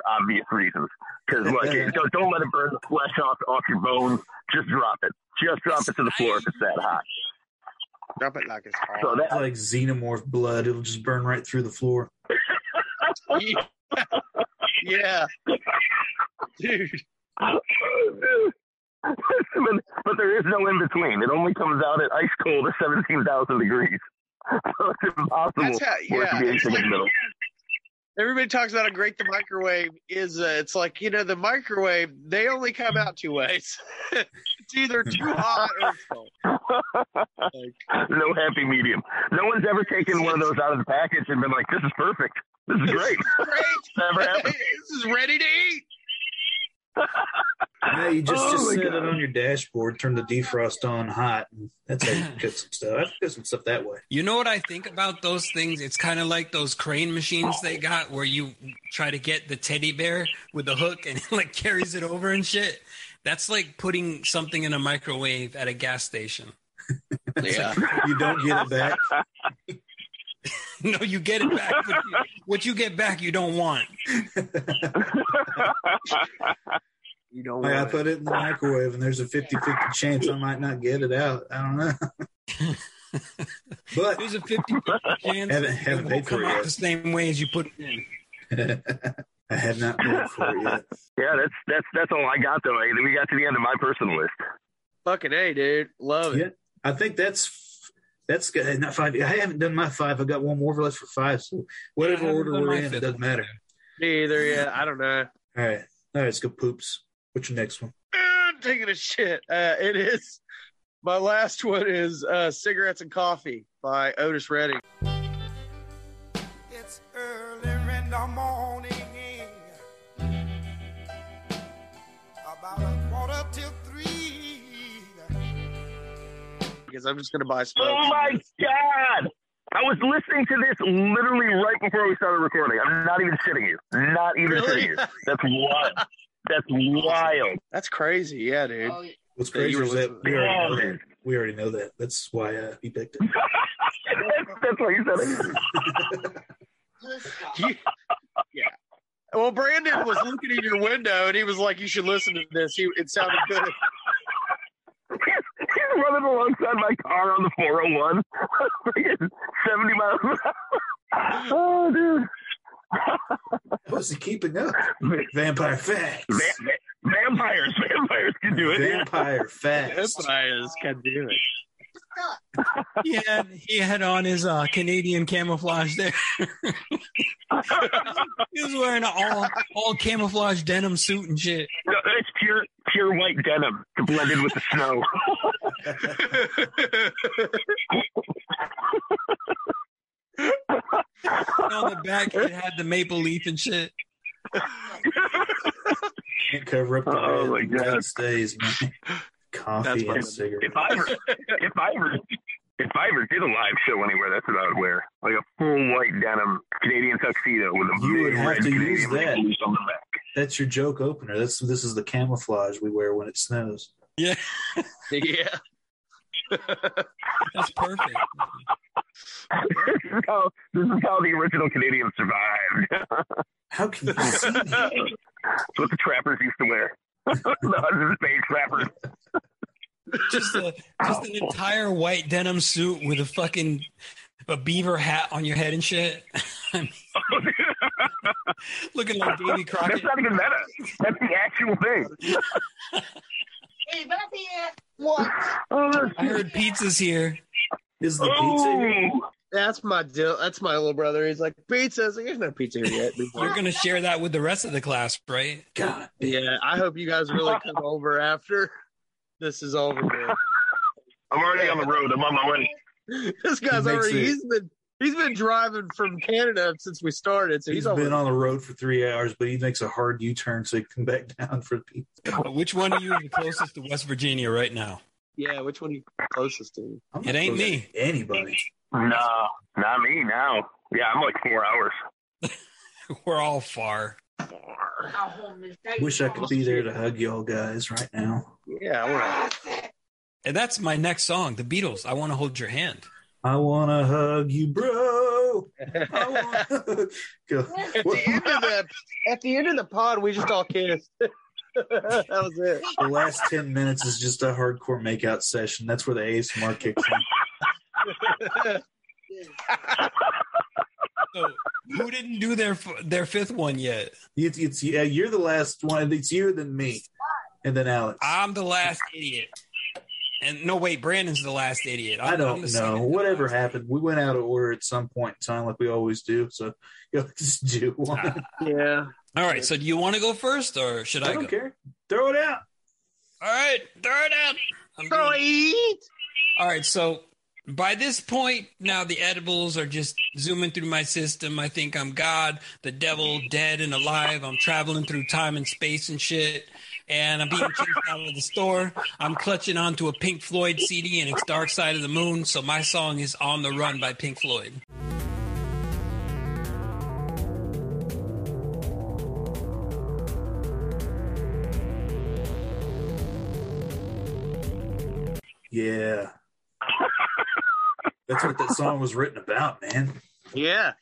For obvious reasons. Because, look, it- don't, don't let it burn the flesh off, off your bones. Just drop it. Just drop it to the floor if it's that hot. Drop it like it's hot. So that, like xenomorph blood. It'll just burn right through the floor. yeah. Dude. but, but there is no in between. It only comes out at ice cold at 17,000 degrees. So it's impossible That's how, for it to yeah. be It's anything in like, the middle. Everybody talks about how great the microwave is. Uh, it's like, you know, the microwave, they only come out two ways. it's either too hot or cold. Like, no happy medium. No one's ever taken one of those out of the package and been like, this is perfect. This is great. great. Never happened. this is ready to eat. Yeah, you just, Oh just my set it on your dashboard, turn the defrost on hot, and that's how you cook some stuff. I cook some stuff that way. You know what I think about those things? It's kind of like those crane machines they got where you try to get the teddy bear with the hook and it like carries it over and shit. That's like putting something in a microwave at a gas station. Yeah. You don't get it back. no, you get it back, but you, what you get back, you don't want. You don't Like I want it. put it in the microwave, and there's a 50-50 chance I might not get it out. I don't know. but There's a 50 chance Haven't- haven't won't paid for come it out yet. the same way as you put it in. I have not paid for it yet. Yeah, that's that's that's all I got though. Hey, We got to the end of my personal list. Fucking A, dude. Love Yeah, it. I think that's that's good. Not five. I haven't done my five. I got one more left for five. So whatever I haven't order we're in, it doesn't matter. Me either. Yeah. I don't know. All right, all right. Let's go. Poops. What's your next one? I'm taking a shit. Uh, it is. My last one is uh, Cigarettes and Coffee by Otis Redding. It's early in the morning. Because I'm just going to buy smoke. Oh my god! I was listening to this literally right before we started recording. I'm not even shitting you. Not even Really? shitting you. That's wild. That's wild. That's crazy. Yeah, dude. Was What's Yeah, you crazy is that we already, Oh, know that. we already know that. That's why uh, he picked it. that's, that's why you said it. You- yeah. Well, Brandon was looking in your window and he was like, "You should listen to this." He, it sounded good. He's running alongside my car on the 401, freaking 70 miles an hour. Oh, dude. How's he keeping up? Vampire facts. Va- va- vampires, vampires can do it. Vampire facts. Vampires can do it. He had he had on his uh, Canadian camouflage there. he was wearing an all all camouflage denim suit and shit. No, it's pure, pure white denim blended with the snow. On the back, it had the maple leaf and shit. Can't cover up the Oh, red. my The God. stays, man. Coffee and cigarette. If I ever, if I ever, if I ever did a live show anywhere, that's what I would wear, like a full white denim Canadian tuxedo with a You would have red to use that. on the back. That's your joke opener. That's this is the camouflage we wear when it snows. Yeah, yeah. that's perfect. this is how this is how the original Canadians survived. How can you see that? That's what the trappers used to wear. The Hudson's Bay trappers. Just a just an entire white denim suit with a fucking a beaver hat on your head and shit. Looking like Davy Crockett. That's not even meta. That's the actual thing. Hey, back here. Uh, what? Oh, I heard pizza's here. Is the pizza here? That's my deal. That's my little brother. He's like pizza. I like, There's no pizza here yet. You're gonna share that with the rest of the class, right? God. yeah, I hope you guys really come over after this is over. Man. I'm already on the road. I'm on my way. This guy's He already. it- He's been. He's been driving from Canada since we started, so he's, He's over. been on the road for three hours, but he makes a hard U turn so he can come back down for pizza. Which one of you is the closest to West Virginia right now? Yeah, which one are you closest to? I'm It ain't close to me. Anybody. No, not me now. Yeah, I'm like four hours. We're all far. Far. Wish I could be there to hug y'all guys right now. Yeah, we're And that's my next song, The Beatles. I want to hold your hand. I wanna hug you, bro. I wanna... Go. at the end of the at the end of the pod, we just all kissed. that was it. The last ten minutes is just a hardcore makeout session. That's where the ASMR kicks in. So, who didn't do their their fifth one yet? It's, it's yeah, you're the last one. It's you, then me, and then Alex. I'm the last idiot. And no, wait, Brandon's the last idiot. I'm, I don't know. Whatever last. happened, we went out of order at some point in time, like we always do. So you'll just do one. Yeah. All right. So, do you want to go first, or should I, I don't go? care. Throw it out. All right, throw it out. I'm Throw gonna- it. All right, so by this point, now the edibles are just zooming through my system. I think I'm God, the devil, dead and alive. I'm traveling through time and space and shit. And I'm being chased out of the store. I'm clutching onto a Pink Floyd CD and it's Dark Side of the Moon. So my song is On the Run by Pink Floyd. Yeah. That's what that song was written about, man. Yeah.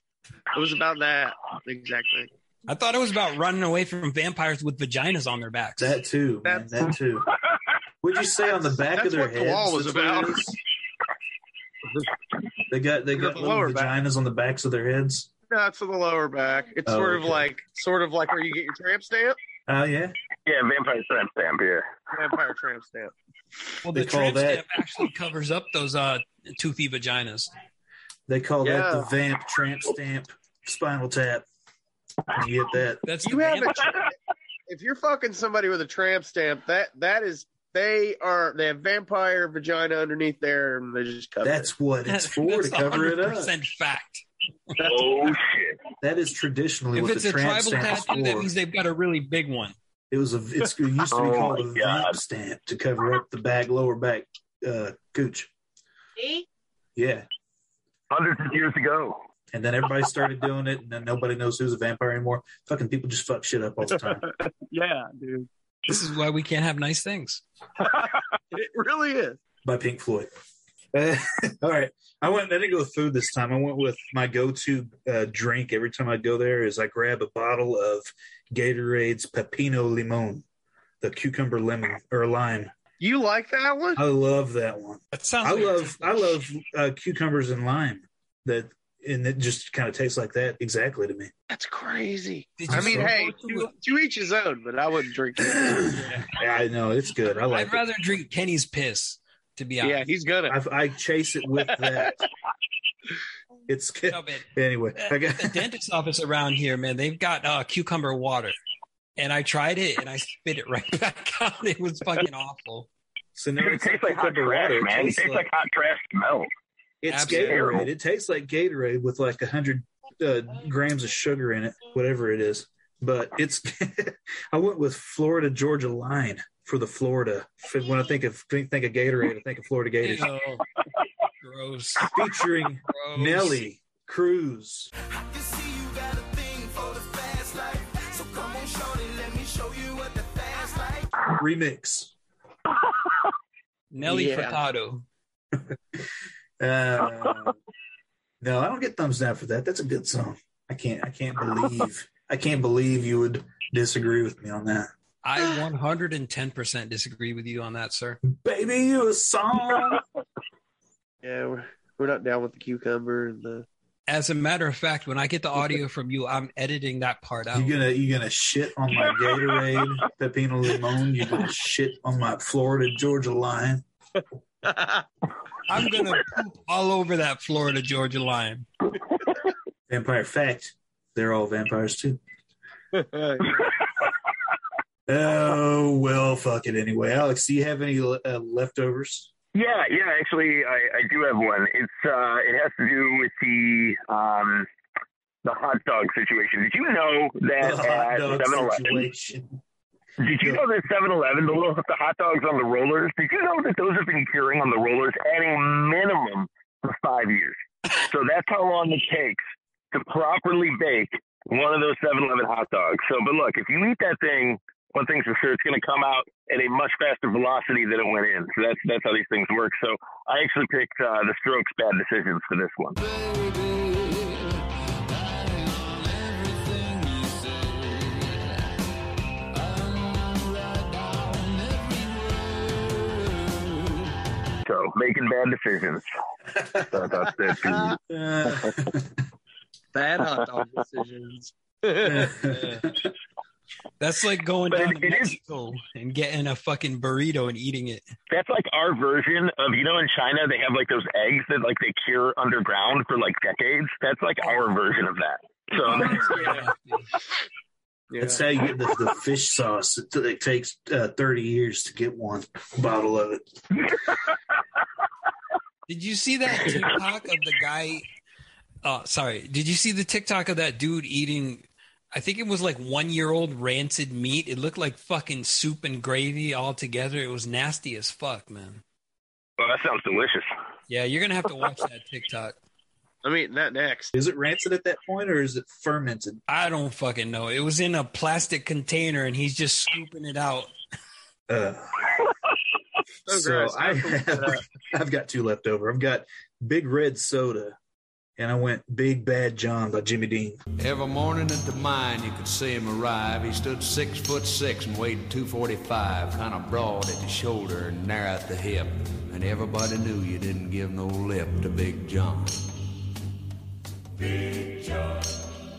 It was about that exactly. I thought it was about running away from vampires with vaginas on their backs. That too, man. That too. What'd you say on the back That's of their what the heads? wall was That's about. is? They got they got The little lower back. vaginas on the backs of their heads. No, it's on the lower back. It's Oh, sort of okay. like sort of like where you get your tramp stamp. Oh yeah. Yeah, vampire tramp stamp. Yeah. Vampire tramp stamp. well, they the call tramp that- stamp actually covers up those uh, toothy vaginas. They call that the vamp tramp stamp spinal tap. You get that? That's You have vamp- a, if you're fucking somebody with a tramp stamp, that that is they are they have vampire vagina underneath there and they just cover That's what it's for That's to cover it up. 100% fact. Oh shit. That is traditionally If what it's the a tramp tribal stamp tattoo, that means they've got a really big one. It was a. It's, it used to be Oh, called a God. vamp stamp to cover up the back, lower back, uh, cooch. See? Yeah, Hundreds of years ago. and then everybody started doing it, and then nobody knows who's a vampire anymore. Fucking people just fuck shit up all the time. Yeah, dude. This is why we can't have nice things. It really is. by Pink Floyd. Uh, all right, I went. I didn't go with food this time. I went with my go-to uh, drink every time I go there. Is I grab a bottle of Gatorade's Pepino Limon, the cucumber lemon or lime. You like that one? I love that one. That sounds. I like love I love uh, cucumbers and lime. That and it just kind of tastes like that exactly to me. That's crazy. Did I mean, hey, it to to, to each his own, but I wouldn't drink it. yeah, I know it's good. I like I'd rather drink Kenny's piss. To be honest. yeah, he's gonna. I, I chase it with that. It's good. No, Anyway, I got the dentist office around here, man, they've got uh, cucumber water, and I tried it and I spit it right back out. It was fucking awful. so now It it's tastes like hot trash, water. It man. It tastes tastes like- like hot trash milk. It's Absolutely. Gatorade. It tastes like Gatorade with like a hundred uh, grams of sugar in it, whatever it is. But it's. I went with Florida Georgia line for the Florida. When I think of think of Gatorade, I think of Florida Gators, Ew. Gross. featuring Gross. Nelly Cruise. remix. Nelly Yeah. Furtado. Uh, no, I don't get thumbs down for that. That's a good song. I can't. I can't believe. I can't believe you would disagree with me on that. I 110% disagree with you on that, sir. Baby, you a song. Yeah, we're we're not down with the cucumber and the. As a matter of fact, when I get the audio from you, I'm editing that part out. You gonna you gonna shit on my Gatorade Pepino Limon? You gonna shit on my Florida Georgia line? I'm gonna poop all over that Florida Georgia line. Vampire fact: they're all vampires too. Oh well, fuck it anyway. Alex, do you have any uh, leftovers? Yeah, yeah. Actually, I, I do have one. It's uh, it has to do with the um, the hot dog situation. Did you know that The at dog 7-Eleven? Did you know that 7-Eleven, the little the hot dogs on the rollers? Did you know that those have been curing on the rollers at a minimum for five years? So that's how long it takes to properly bake one of those 7-Eleven hot dogs. So, but look, if you eat that thing, one thing's for sure, it's going to come out at a much faster velocity than it went in. So that's that's how these things work. So I actually picked uh, the Strokes' "Bad Decisions" for this one. So making bad decisions. So that's it. Bad hot dog decisions. That's like going But down it- to it is- Mexico and getting a fucking burrito and eating it. That's like our version of you know in China they have like those eggs that like they cure underground for like decades. That's like our version of that. So Yeah. Yeah. That's how you get the, the fish sauce. It, it takes uh, 30 years to get one bottle of it. Did you see that TikTok of the guy? Oh, sorry. Did you see the TikTok of that dude eating? I think it was like one year old rancid meat. It looked like fucking soup and gravy all together. It was nasty as fuck, man. well, that sounds delicious. Yeah, you're gonna have to watch that TikTok. I'm eating that next. Is it rancid at that point or is it fermented? I don't fucking know. It was in a plastic container and he's just scooping it out. Uh, So so. I have, I've got two left over. I've got Big Red Soda, and I went Big Bad John by Jimmy Dean. Every morning at the mine, you could see him arrive. He stood six foot six and weighed 245, kind of broad at the shoulder and narrow at the hip. And everybody knew you didn't give no lip to Big John.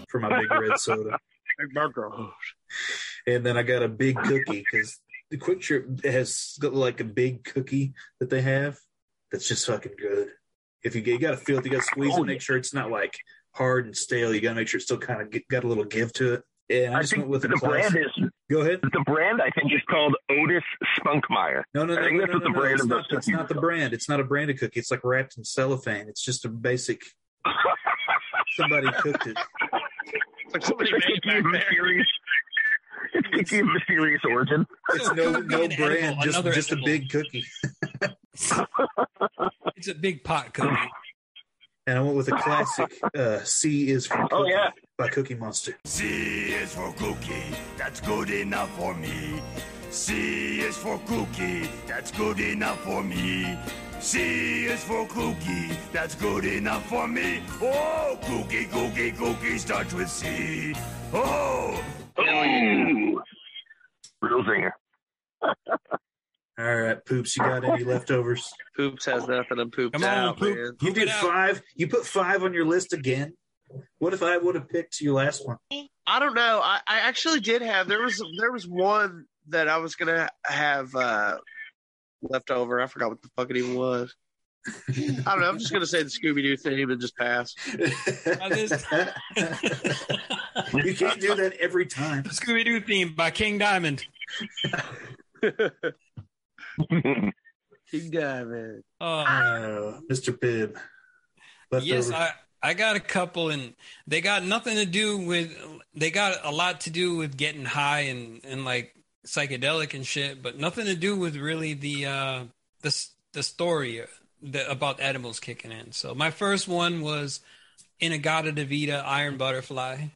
for my Big Red Soda. Big burger. And then I got a big cookie because the QuikTrip has got like a big cookie that they have that's just fucking good. If you, you got to feel it, you got to squeeze Oh, it, make sure it's not like hard and stale. You got to make sure it's still kind of got a little give to it. And I I just think went with the the brand is Go ahead. the brand. I think is called Otis Spunkmeyer. No, no, no, I think no, that's no, what the no, no. brand It's not, those that's not the brand. It's not a branded cookie. It's like wrapped in cellophane. It's just a basic. Somebody cooked it. It's like somebody It's made cookie of back there. mysterious. It's cookie mysterious origin. It's no it could be no brand, edible, just another just a big cookie. It's a big pot cookie. And I went with a classic. Uh, C is for Oh, cookie yeah. by Cookie Monster. C is for cookie, that's good enough for me. C is for cookie, that's good enough for me. C is for cookie, that's good enough for me. Oh, cookie, cookie, cookie starts with C. Oh, Ooh. Real zinger. All right, Poops, you got any leftovers? Poops has nothing and poops Come on, out, Poop. man. You did five. You put five on your list again. What if I would have picked your last one? I don't know. I, I actually did have there was there was one that I was gonna have uh left over. I forgot what the fuck it even was. I don't know. I'm just gonna say the Scooby Doo theme and just pass. you can't do that every time. Scooby Doo theme by King Diamond. King Diamond. Oh, Uh, Mr. Pibb. yes, I I got a couple, and they got nothing to do with. They got a lot to do with getting high and and like psychedelic and shit, but nothing to do with really the uh the the story the, about edibles kicking in. So my first one was In-A-Gadda-Da-Vida Iron Butterfly.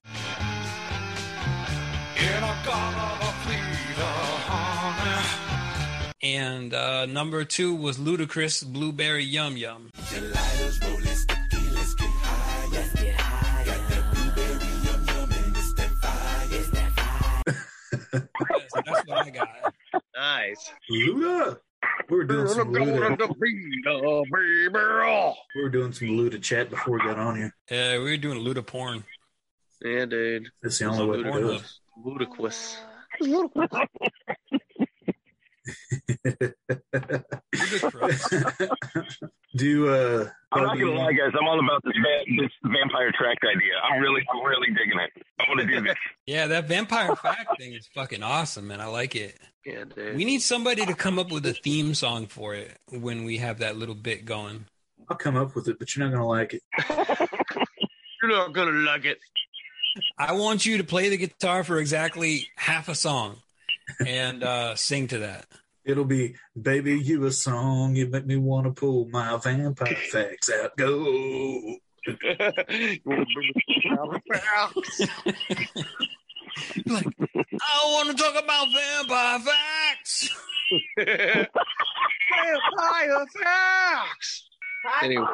And uh, number two was Ludacris Blueberry Yum Yum. That's what I got. Nice. Luda. We were doing some Luda. We were doing some Luda chat before we got on here. Yeah, we were doing Luda porn. Yeah, dude. That's the only way to do it. Ludicrous. Do uh I'm not gonna lie, guys. I'm all about this va- this vampire tract idea. I'm really, I'm really digging it. I want to do this. Yeah, that vampire fact thing is fucking awesome, man. I like it. Yeah, dude. We need somebody to come up with a theme song for it when we have that little bit going. I'll come up with it, but you're not gonna like it. You're not gonna like it. I want you to play the guitar for exactly half a song and uh, sing to that. It'll be baby, you a song, you make me wanna pull my vampire facts out. Go. like, I want to talk about vampire facts. Vampire facts. Anyway,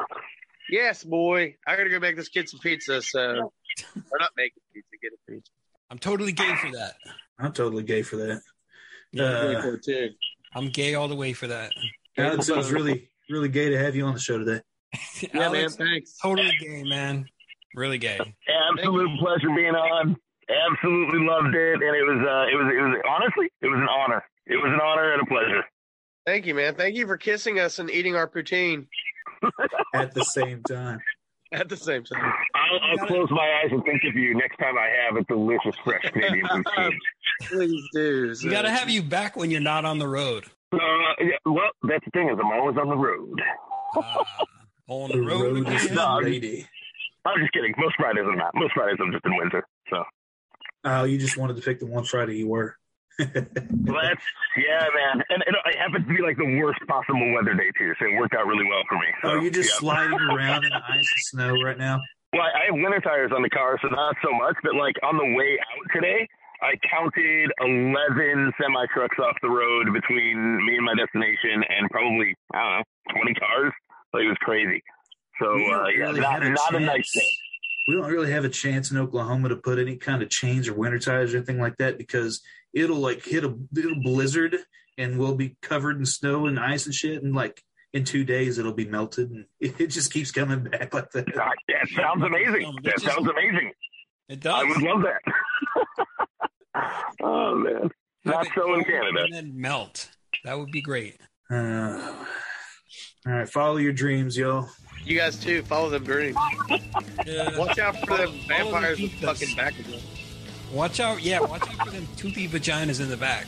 yes, boy. I gotta go make this kid some pizza. So, or not make a pizza, get a pizza. I'm totally gay for that. I'm totally gay for that. Uh, cool, too. I'm gay all the way for that. Alex, it was really, really gay to have you on the show today. Yeah, man. Thanks. Totally gay, man. Really gay. Absolute pleasure being on. Absolutely loved it, and it was, uh, it was, it was honestly, it was an honor. It was an honor and a pleasure. Thank you, man. Thank you for kissing us and eating our poutine At the same time. At the same time. I'll, I'll close my eyes and think of you next time I have a delicious fresh Canadian poutine. Please do. We got to have you back when you're not on the road. Uh, yeah, well, that's the thing is I'm always on the road. Uh, on the The road, road is again. No, I'm- lady. I'm just kidding. Most Fridays I'm not. Most Fridays I'm just in winter. So Oh, you just wanted to pick the one Friday you were. Well, that's yeah, man. And, and it happens to be like the worst possible weather day too, so it worked out really well for me. So, Are you just yeah. sliding around in the ice and snow right now? Well, I have winter tires on the car, so not so much. But like on the way out today, I counted eleven semi trucks off the road between me and my destination, and probably I don't know twenty cars. Like it was crazy. So uh, yeah, really not, a not a nice day. We don't really have a chance in Oklahoma to put any kind of chains or winter tires or anything like that because it'll like hit a little blizzard and we'll be covered in snow and ice and shit and like in two days it'll be melted and it just keeps coming back like that. God, that sounds amazing. That sounds amazing. It does. I would love that. oh man, not so in Canada. And then melt. That would be great. Uh, all right, follow your dreams, yo. You guys too. Follow them dreams. Yeah. Watch out for them the vampires with fucking back of them. Watch out. Yeah, watch out for them toothy vaginas in the back.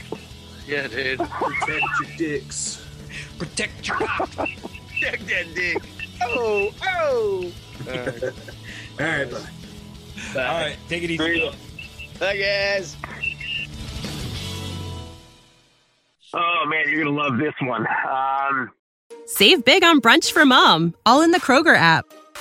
Yeah, dude. Protect your dicks. Protect your cock. Check that dick. Oh, oh. All right. All right, bye. All right, take it easy. Bye, guys. Oh man, you're gonna love this one. Um, Save big on brunch for mom, all in the Kroger app.